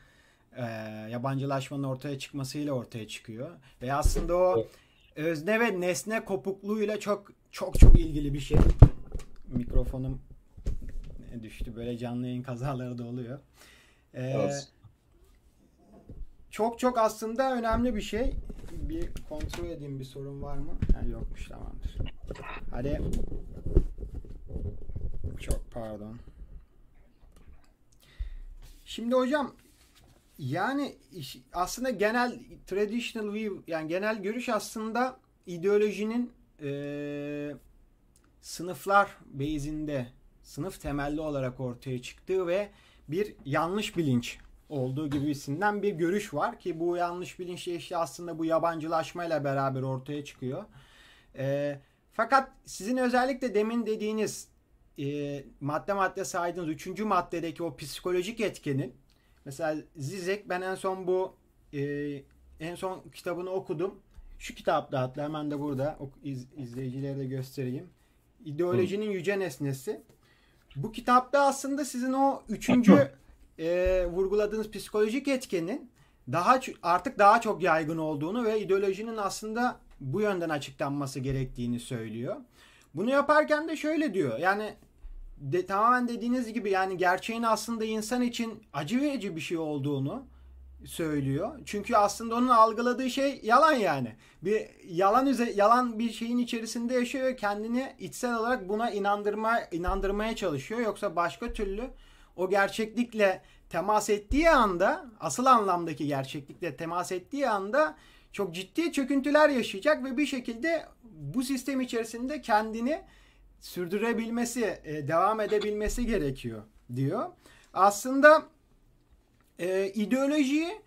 e, yabancılaşmanın ortaya çıkmasıyla ortaya çıkıyor. Ve aslında o özne ve nesne kopukluğuyla çok çok çok ilgili bir şey. Mikrofonum düştü. Böyle canlı yayın kazaları da oluyor. Ee, çok çok aslında önemli bir şey. Bir kontrol edeyim bir sorun var mı? Yani yokmuş tamamdır. Hadi. Çok pardon. Şimdi hocam yani aslında genel traditional view yani genel görüş aslında ideolojinin e, sınıflar bezinde sınıf temelli olarak ortaya çıktığı ve bir yanlış bilinç olduğu gibisinden bir görüş var ki bu yanlış bilinç işte aslında bu yabancılaşmayla beraber ortaya çıkıyor. E, fakat sizin özellikle demin dediğiniz e, madde madde saydığınız üçüncü maddedeki o psikolojik etkenin mesela Zizek ben en son bu e, en son kitabını okudum. Şu kitapta hatta hemen de burada iz, izleyicilere de göstereyim. İdeolojinin Hı. Yüce Nesnesi. Bu kitapta aslında sizin o üçüncü e, vurguladığınız psikolojik etkenin daha artık daha çok yaygın olduğunu ve ideolojinin aslında bu yönden açıklanması gerektiğini söylüyor. Bunu yaparken de şöyle diyor. Yani de, tamamen dediğiniz gibi yani gerçeğin aslında insan için acı verici bir şey olduğunu söylüyor. Çünkü aslında onun algıladığı şey yalan yani. Bir yalan üze yalan bir şeyin içerisinde yaşıyor ve kendini içsel olarak buna inandırma inandırmaya çalışıyor. Yoksa başka türlü o gerçeklikle temas ettiği anda asıl anlamdaki gerçeklikle temas ettiği anda çok ciddi çöküntüler yaşayacak ve bir şekilde bu sistem içerisinde kendini sürdürebilmesi, e, devam edebilmesi gerekiyor diyor. Aslında e, ideolojiyi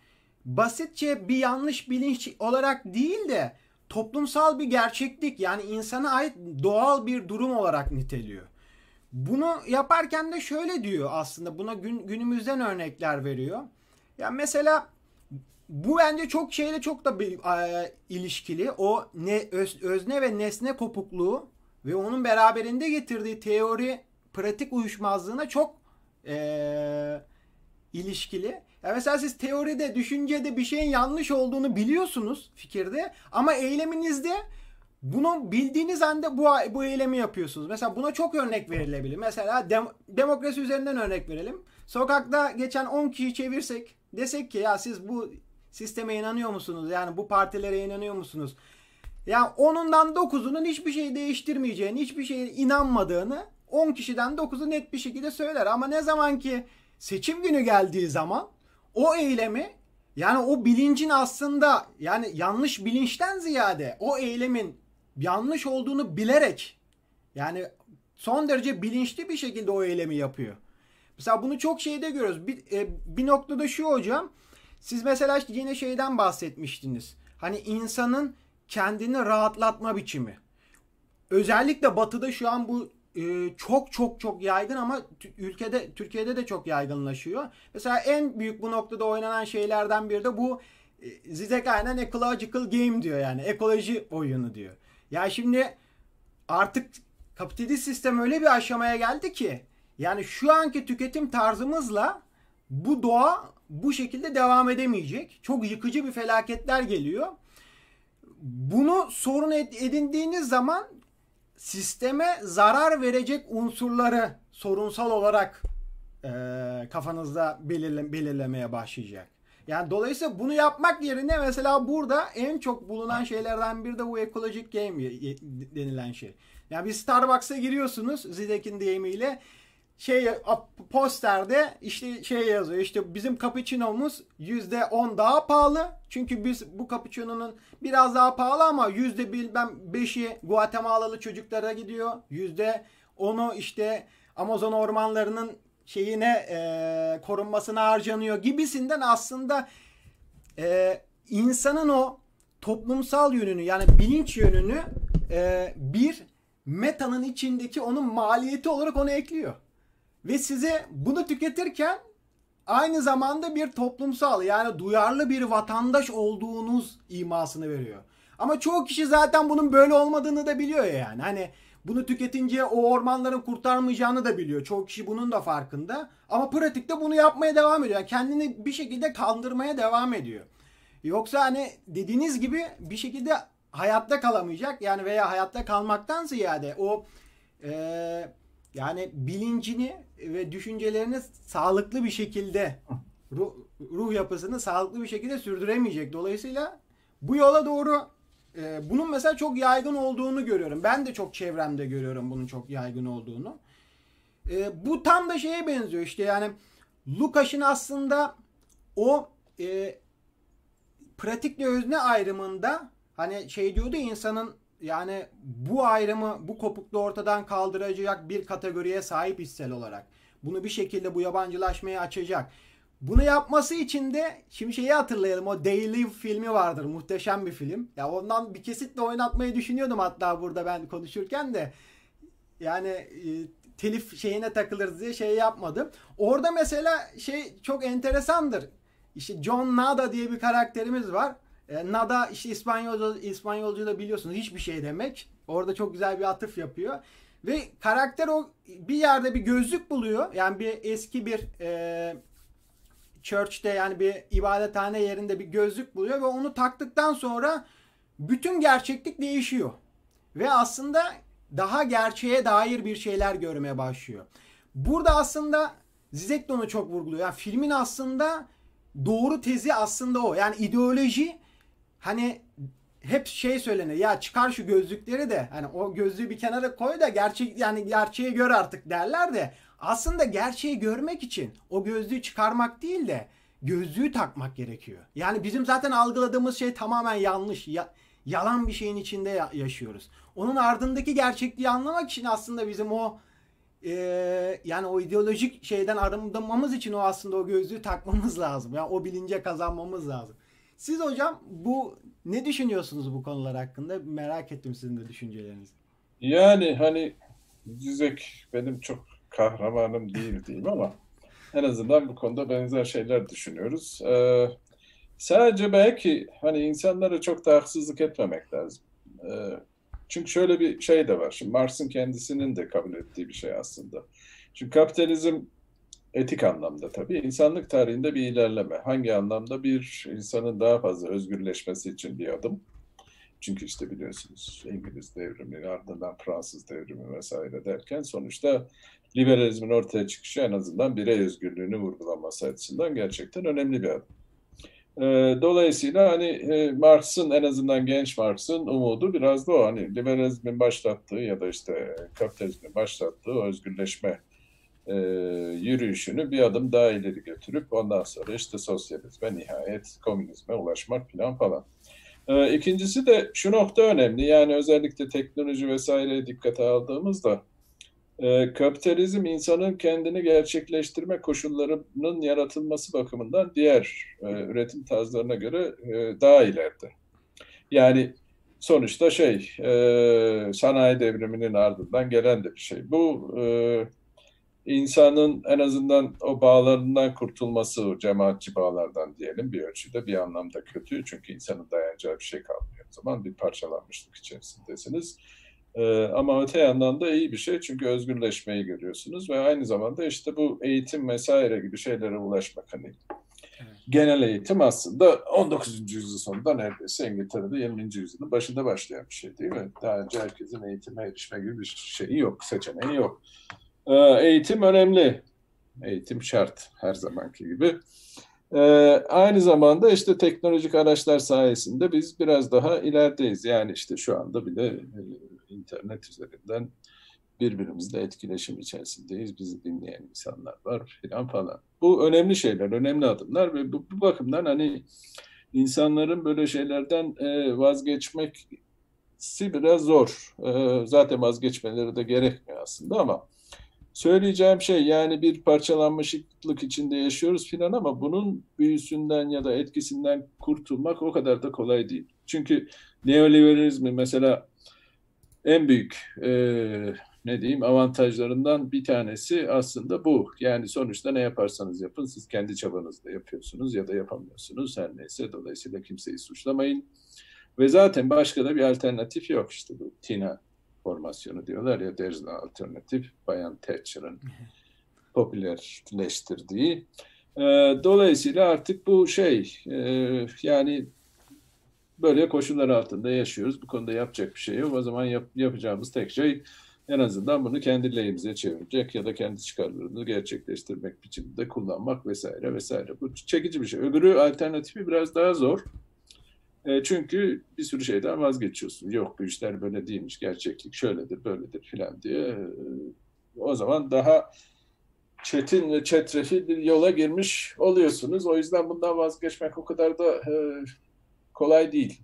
basitçe bir yanlış bilinç olarak değil de toplumsal bir gerçeklik yani insana ait doğal bir durum olarak niteliyor. Bunu yaparken de şöyle diyor aslında buna gün, günümüzden örnekler veriyor. Ya yani mesela bu bence çok şeyle çok da bir, e, ilişkili. O ne öz, özne ve nesne kopukluğu ve onun beraberinde getirdiği teori pratik uyuşmazlığına çok e, ilişkili. Ya mesela siz teoride, düşüncede bir şeyin yanlış olduğunu biliyorsunuz fikirde ama eyleminizde bunu bildiğiniz anda bu, bu eylemi yapıyorsunuz. Mesela buna çok örnek verilebilir. Mesela dem, demokrasi üzerinden örnek verelim. Sokakta geçen 10 kişi çevirsek desek ki ya siz bu sisteme inanıyor musunuz? Yani bu partilere inanıyor musunuz? Yani onundan 9'unun hiçbir şey değiştirmeyeceğini, hiçbir şeye inanmadığını 10 kişiden 9'u net bir şekilde söyler. Ama ne zaman ki seçim günü geldiği zaman o eylemi yani o bilincin aslında yani yanlış bilinçten ziyade o eylemin yanlış olduğunu bilerek yani son derece bilinçli bir şekilde o eylemi yapıyor. Mesela bunu çok şeyde görüyoruz. Bir, e, bir noktada şu hocam. Siz mesela yine şeyden bahsetmiştiniz. Hani insanın kendini rahatlatma biçimi. Özellikle batıda şu an bu e, çok çok çok yaygın ama ülkede Türkiye'de de çok yaygınlaşıyor. Mesela en büyük bu noktada oynanan şeylerden biri de bu e, Zizek aynen ecological game diyor yani ekoloji oyunu diyor. Ya şimdi artık kapitalist sistem öyle bir aşamaya geldi ki yani şu anki tüketim tarzımızla bu doğa bu şekilde devam edemeyecek. Çok yıkıcı bir felaketler geliyor. Bunu sorun edindiğiniz zaman sisteme zarar verecek unsurları sorunsal olarak e, kafanızda belirle, belirlemeye başlayacak. Yani dolayısıyla bunu yapmak yerine mesela burada en çok bulunan şeylerden biri de bu ekolojik game denilen şey. Yani bir Starbucks'a giriyorsunuz Zidek'in deyimiyle şey posterde işte şey yazıyor işte bizim cappuccino'muz %10 daha pahalı. Çünkü biz bu cappuccino'nun biraz daha pahalı ama yüzde bilmem 5'i Guatemalalı çocuklara gidiyor. Yüzde onu işte Amazon ormanlarının şeyine e, korunmasına harcanıyor gibisinden aslında e, insanın o toplumsal yönünü yani bilinç yönünü e, bir metanın içindeki onun maliyeti olarak onu ekliyor. Ve size bunu tüketirken aynı zamanda bir toplumsal yani duyarlı bir vatandaş olduğunuz imasını veriyor. Ama çoğu kişi zaten bunun böyle olmadığını da biliyor yani. Hani bunu tüketince o ormanların kurtarmayacağını da biliyor. Çoğu kişi bunun da farkında. Ama pratikte bunu yapmaya devam ediyor. Yani kendini bir şekilde kandırmaya devam ediyor. Yoksa hani dediğiniz gibi bir şekilde hayatta kalamayacak. Yani veya hayatta kalmaktan ziyade o e, yani bilincini ve düşüncelerini sağlıklı bir şekilde ruh, ruh yapısını sağlıklı bir şekilde sürdüremeyecek. Dolayısıyla bu yola doğru e, bunun mesela çok yaygın olduğunu görüyorum. Ben de çok çevremde görüyorum bunun çok yaygın olduğunu. E, bu tam da şeye benziyor işte yani Lukas'ın aslında o e, pratikle özne ayrımında hani şey diyordu insanın yani bu ayrımı bu kopukluğu ortadan kaldıracak bir kategoriye sahip hissel olarak bunu bir şekilde bu yabancılaşmayı açacak. Bunu yapması için de şimdi şeyi hatırlayalım. O Daily filmi vardır. Muhteşem bir film. Ya ondan bir kesitle oynatmayı düşünüyordum hatta burada ben konuşurken de. Yani e, telif şeyine takılırız diye şey yapmadım. Orada mesela şey çok enteresandır. İşte John Nada diye bir karakterimiz var. E, Nada işte İspanyolca, İspanyolca da biliyorsunuz hiçbir şey demek. Orada çok güzel bir atıf yapıyor. Ve karakter o bir yerde bir gözlük buluyor. Yani bir eski bir e, church'te yani bir ibadethane yerinde bir gözlük buluyor ve onu taktıktan sonra bütün gerçeklik değişiyor. Ve aslında daha gerçeğe dair bir şeyler görmeye başlıyor. Burada aslında Zizek de onu çok vurguluyor. Yani filmin aslında doğru tezi aslında o. Yani ideoloji hani hep şey söylenir ya çıkar şu gözlükleri de hani o gözlüğü bir kenara koy da gerçek yani gerçeği gör artık derler de aslında gerçeği görmek için o gözlüğü çıkarmak değil de gözlüğü takmak gerekiyor. Yani bizim zaten algıladığımız şey tamamen yanlış. Ya, yalan bir şeyin içinde ya- yaşıyoruz. Onun ardındaki gerçekliği anlamak için aslında bizim o e, yani o ideolojik şeyden arındırmamız için o aslında o gözlüğü takmamız lazım. Yani o bilince kazanmamız lazım. Siz hocam bu ne düşünüyorsunuz bu konular hakkında? Merak ettim sizin de düşüncelerinizi. Yani hani Düzek benim çok kahramanım değil diyeyim ama en azından bu konuda benzer şeyler düşünüyoruz. Ee, sadece belki hani insanlara çok da haksızlık etmemek lazım. Ee, çünkü şöyle bir şey de var. Şimdi Marx'ın kendisinin de kabul ettiği bir şey aslında. Çünkü kapitalizm etik anlamda tabii insanlık tarihinde bir ilerleme. Hangi anlamda bir insanın daha fazla özgürleşmesi için bir adım. Çünkü işte biliyorsunuz İngiliz devrimi ardından Fransız devrimi vesaire derken sonuçta liberalizmin ortaya çıkışı en azından birey özgürlüğünü vurgulaması açısından gerçekten önemli bir adım. Ee, dolayısıyla hani e, Marx'ın en azından genç Marx'ın umudu biraz da o hani liberalizmin başlattığı ya da işte kapitalizmin başlattığı özgürleşme e, yürüyüşünü bir adım daha ileri götürüp ondan sonra işte sosyalizme nihayet komünizme ulaşmak falan falan. E, ikincisi de şu nokta önemli yani özellikle teknoloji vesaire dikkate aldığımızda e, kapitalizm insanın kendini gerçekleştirme koşullarının yaratılması bakımından diğer e, üretim tarzlarına göre e, daha ileride. Yani sonuçta şey e, sanayi devriminin ardından gelen de bir şey. Bu e, insanın en azından o bağlarından kurtulması, o cemaatçi bağlardan diyelim bir ölçüde bir anlamda kötü. Çünkü insanın dayanacağı bir şey kalmıyor o zaman. Bir parçalanmışlık içerisindesiniz. Ee, ama öte yandan da iyi bir şey çünkü özgürleşmeyi görüyorsunuz ve aynı zamanda işte bu eğitim vesaire gibi şeylere ulaşmak hani genel eğitim aslında 19. yüzyıl sonunda neredeyse İngiltere'de 20. yüzyılın başında başlayan bir şey değil mi? Daha önce herkesin eğitime erişme gibi bir şeyi yok, seçeneği yok. Ee, eğitim önemli. Eğitim şart her zamanki gibi. Ee, aynı zamanda işte teknolojik araçlar sayesinde biz biraz daha ilerideyiz. Yani işte şu anda bile e, internet üzerinden birbirimizle etkileşim içerisindeyiz. Bizi dinleyen insanlar var filan falan. Bu önemli şeyler, önemli adımlar ve bu, bu bakımdan hani insanların böyle şeylerden e, vazgeçmesi biraz zor. E, zaten vazgeçmeleri de gerekmiyor aslında ama söyleyeceğim şey yani bir parçalanmışlık içinde yaşıyoruz filan ama bunun büyüsünden ya da etkisinden kurtulmak o kadar da kolay değil. Çünkü neoliberalizmi mesela en büyük e, ne diyeyim avantajlarından bir tanesi aslında bu. Yani sonuçta ne yaparsanız yapın siz kendi çabanızla yapıyorsunuz ya da yapamıyorsunuz her neyse. Dolayısıyla kimseyi suçlamayın. Ve zaten başka da bir alternatif yok işte bu Tina formasyonu diyorlar ya there's no alternative. Bayan Thatcher'ın popülerleştirdiği. E, dolayısıyla artık bu şey e, yani böyle koşullar altında yaşıyoruz. Bu konuda yapacak bir şey yok. O zaman yap, yapacağımız tek şey en azından bunu kendi lehimize çevirecek ya da kendi çıkarlarını gerçekleştirmek biçiminde kullanmak vesaire vesaire. Bu çekici bir şey. Öbürü alternatifi biraz daha zor. E, çünkü bir sürü şeyden vazgeçiyorsun. Yok bu işler böyle değilmiş, gerçeklik şöyledir, böyledir filan diye. E, o zaman daha çetin ve çetrefil bir yola girmiş oluyorsunuz. O yüzden bundan vazgeçmek o kadar da e, kolay değil.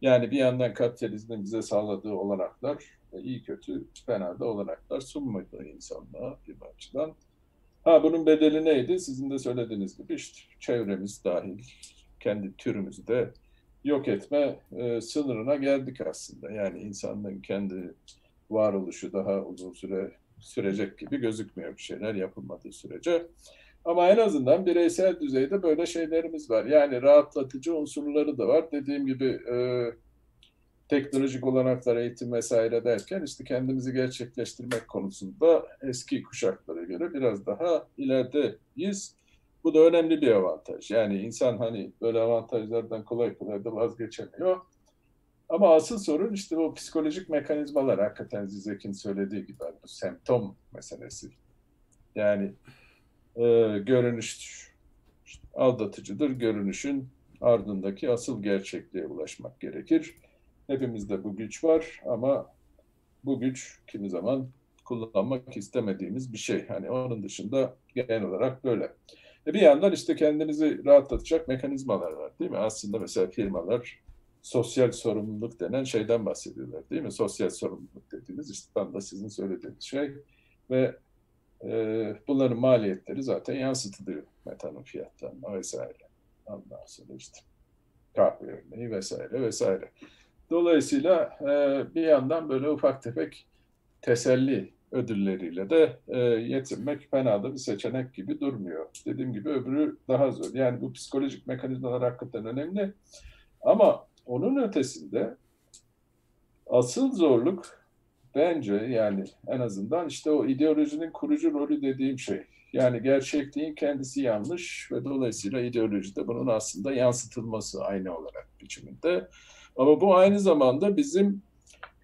Yani bir yandan kapitalizmin bize sağladığı olanaklar, iyi kötü fena da olanaklar sunmadı insanlığa bir açıdan. Ha bunun bedeli neydi? Sizin de söylediğiniz gibi işte çevremiz dahil, kendi türümüzü de yok etme e, sınırına geldik aslında. Yani insanlığın kendi varoluşu daha uzun süre sürecek gibi gözükmüyor bir şeyler yapılmadığı sürece. Ama en azından bireysel düzeyde böyle şeylerimiz var. Yani rahatlatıcı unsurları da var. Dediğim gibi e, teknolojik olanaklar, eğitim vesaire derken işte kendimizi gerçekleştirmek konusunda eski kuşaklara göre biraz daha ilerideyiz. Bu da önemli bir avantaj. Yani insan hani böyle avantajlardan kolay kolay da vazgeçemiyor. Ama asıl sorun işte o psikolojik mekanizmalar hakikaten Zizek'in söylediği gibi bu semptom meselesi. Yani e, görünüş işte aldatıcıdır. Görünüşün ardındaki asıl gerçekliğe ulaşmak gerekir. Hepimizde bu güç var ama bu güç kimi zaman kullanmak istemediğimiz bir şey. Hani onun dışında genel olarak böyle. E bir yandan işte kendinizi rahatlatacak mekanizmalar var değil mi? Aslında mesela firmalar sosyal sorumluluk denen şeyden bahsediyorlar değil mi? Sosyal sorumluluk dediğiniz işte tam da sizin söylediğiniz şey ve e, bunların maliyetleri zaten yansıtılıyor metanın fiyatlarına vesaire. Ondan sonra işte kahve örneği vesaire vesaire. Dolayısıyla e, bir yandan böyle ufak tefek teselli ödülleriyle de e, yetinmek fena da bir seçenek gibi durmuyor. Dediğim gibi öbürü daha zor. Yani bu psikolojik mekanizmalar hakikaten önemli. Ama onun ötesinde asıl zorluk bence yani en azından işte o ideolojinin kurucu rolü dediğim şey. Yani gerçekliğin kendisi yanlış ve dolayısıyla ideolojide bunun aslında yansıtılması aynı olarak biçiminde. Ama bu aynı zamanda bizim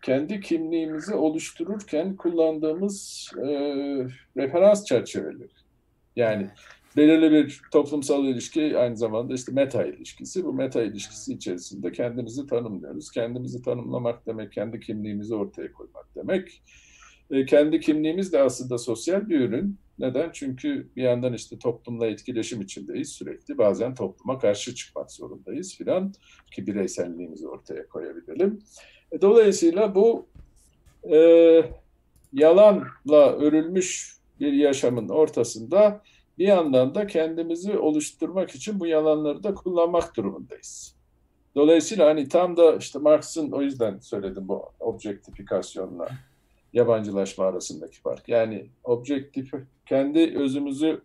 kendi kimliğimizi oluştururken kullandığımız e, referans çerçeveleri. Yani belirli bir toplumsal ilişki aynı zamanda işte meta ilişkisi. Bu meta ilişkisi içerisinde kendimizi tanımlıyoruz. Kendimizi tanımlamak demek, kendi kimliğimizi ortaya koymak demek. E, kendi kimliğimiz de aslında sosyal bir ürün. Neden? Çünkü bir yandan işte toplumla etkileşim içindeyiz sürekli. Bazen topluma karşı çıkmak zorundayız filan ki bireyselliğimizi ortaya koyabilelim. E, dolayısıyla bu e, yalanla örülmüş bir yaşamın ortasında bir yandan da kendimizi oluşturmak için bu yalanları da kullanmak durumundayız. Dolayısıyla hani tam da işte Marx'ın o yüzden söyledim bu objektifikasyonla yabancılaşma arasındaki fark. Yani objektif kendi özümüzü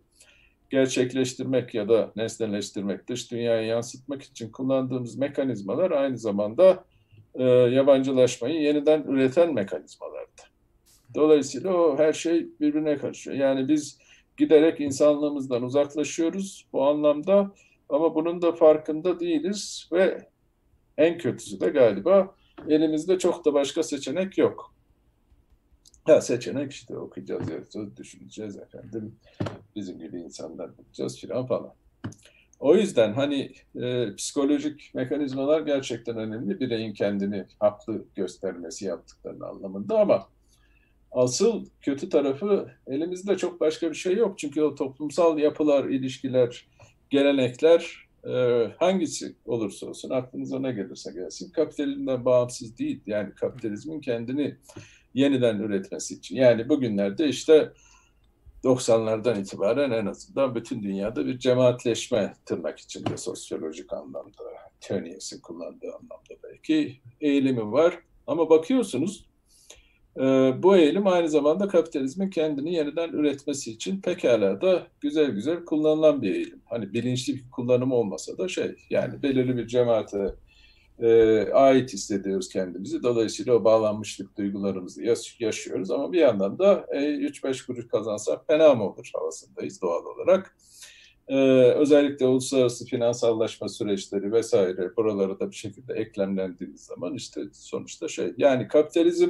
gerçekleştirmek ya da nesneleştirmek, dış dünyaya yansıtmak için kullandığımız mekanizmalar aynı zamanda e, yabancılaşmayı yeniden üreten mekanizmalardı. Dolayısıyla o her şey birbirine karışıyor. Yani biz giderek insanlığımızdan uzaklaşıyoruz bu anlamda ama bunun da farkında değiliz ve en kötüsü de galiba elimizde çok da başka seçenek yok. Ya seçenek işte okuyacağız, yazacağız, düşüneceğiz efendim. Bizim gibi insanlar bulacağız filan falan. O yüzden hani e, psikolojik mekanizmalar gerçekten önemli. Bireyin kendini haklı göstermesi yaptıklarını anlamında ama asıl kötü tarafı elimizde çok başka bir şey yok. Çünkü o toplumsal yapılar, ilişkiler, gelenekler e, hangisi olursa olsun aklınıza ne gelirse gelsin kapitalizmden bağımsız değil. Yani kapitalizmin kendini yeniden üretmesi için. Yani bugünlerde işte 90'lardan itibaren en azından bütün dünyada bir cemaatleşme tırnak içinde sosyolojik anlamda, Tönnies'in kullandığı anlamda belki eğilimi var. Ama bakıyorsunuz e, bu eğilim aynı zamanda kapitalizmin kendini yeniden üretmesi için pekala da güzel güzel kullanılan bir eğilim. Hani bilinçli bir kullanımı olmasa da şey yani belirli bir cemaate e, ait hissediyoruz kendimizi. Dolayısıyla o bağlanmışlık duygularımızı yaş- yaşıyoruz ama bir yandan da e, 3-5 kuruş kazansak fena mı olur havasındayız doğal olarak. Ee, özellikle uluslararası finansallaşma süreçleri vesaire buralara da bir şekilde eklemlendiğiniz zaman işte sonuçta şey yani kapitalizm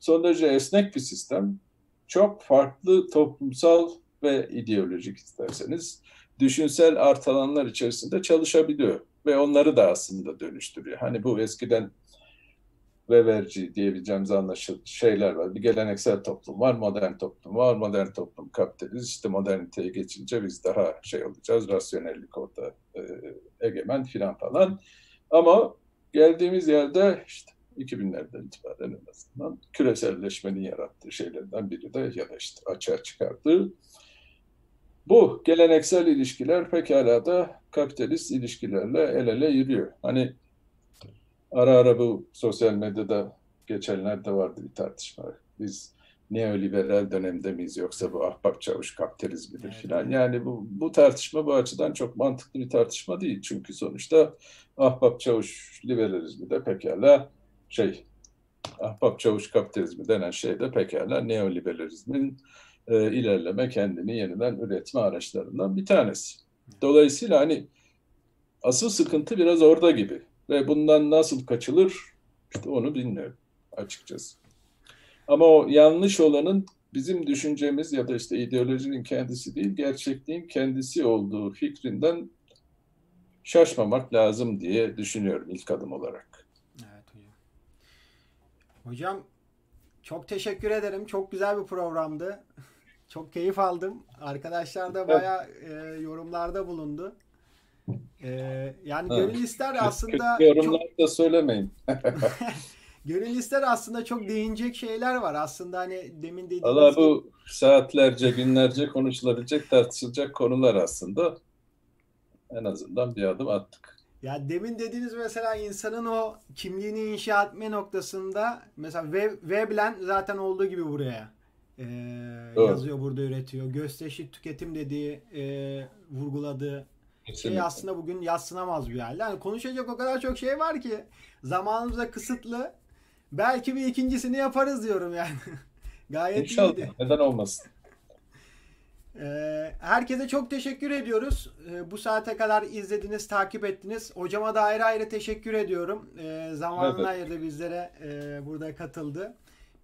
son derece esnek bir sistem. Çok farklı toplumsal ve ideolojik isterseniz düşünsel art alanlar içerisinde çalışabiliyor ve onları da aslında dönüştürüyor. Hani bu eskiden Weberci diyebileceğimiz anlaşılan şeyler var. Bir geleneksel toplum var, modern toplum var. Modern toplum kapitalist. İşte moderniteye geçince biz daha şey olacağız. Rasyonellik orada e, egemen filan falan. Ama geldiğimiz yerde işte 2000'lerden itibaren en azından küreselleşmenin yarattığı şeylerden biri de ya da işte açığa çıkardığı bu geleneksel ilişkiler pekala da kapitalist ilişkilerle el ele yürüyor. Hani ara ara bu sosyal medyada geçenlerde vardı bir tartışma. Biz neoliberal dönemde miyiz yoksa bu ahbap çavuş kapitalizmidir evet. filan. Yani bu, bu tartışma bu açıdan çok mantıklı bir tartışma değil. Çünkü sonuçta ahbap çavuş liberalizmi de pekala şey ahbap çavuş kapitalizmi denen şey de pekala neoliberalizmin e, ilerleme, kendini yeniden üretme araçlarından bir tanesi. Dolayısıyla hani asıl sıkıntı biraz orada gibi. Ve bundan nasıl kaçılır işte onu bilmiyorum açıkçası. Ama o yanlış olanın bizim düşüncemiz ya da işte ideolojinin kendisi değil, gerçekliğin kendisi olduğu fikrinden şaşmamak lazım diye düşünüyorum ilk adım olarak. Evet hocam. Hocam çok teşekkür ederim. Çok güzel bir programdı. Çok keyif aldım. Arkadaşlar da bayağı e, yorumlarda bulundu. E, yani evet. gönül ister aslında... Yorumlar çok... da söylemeyin. gönül ister aslında çok değinecek şeyler var. Aslında hani demin dediğiniz Valla bu gibi... saatlerce, günlerce konuşulabilecek, tartışılacak konular aslında. En azından bir adım attık. Ya demin dediğiniz mesela insanın o kimliğini inşa etme noktasında mesela Veblen zaten olduğu gibi buraya e, yazıyor burada üretiyor. Gösterişli tüketim dediği e, vurguladığı Kesinlikle. şey aslında bugün yatsınamaz bir halde. Yani konuşacak o kadar çok şey var ki zamanımız da kısıtlı. Belki bir ikincisini yaparız diyorum yani. Gayet İnşallah. iyiydi. Neden olmasın? herkese çok teşekkür ediyoruz. bu saate kadar izlediniz, takip ettiniz. Hocama da ayrı ayrı teşekkür ediyorum. zamanını evet. ayırdı bizlere burada katıldı.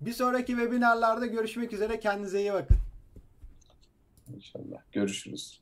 Bir sonraki webinarlarda görüşmek üzere. Kendinize iyi bakın. İnşallah. Görüşürüz.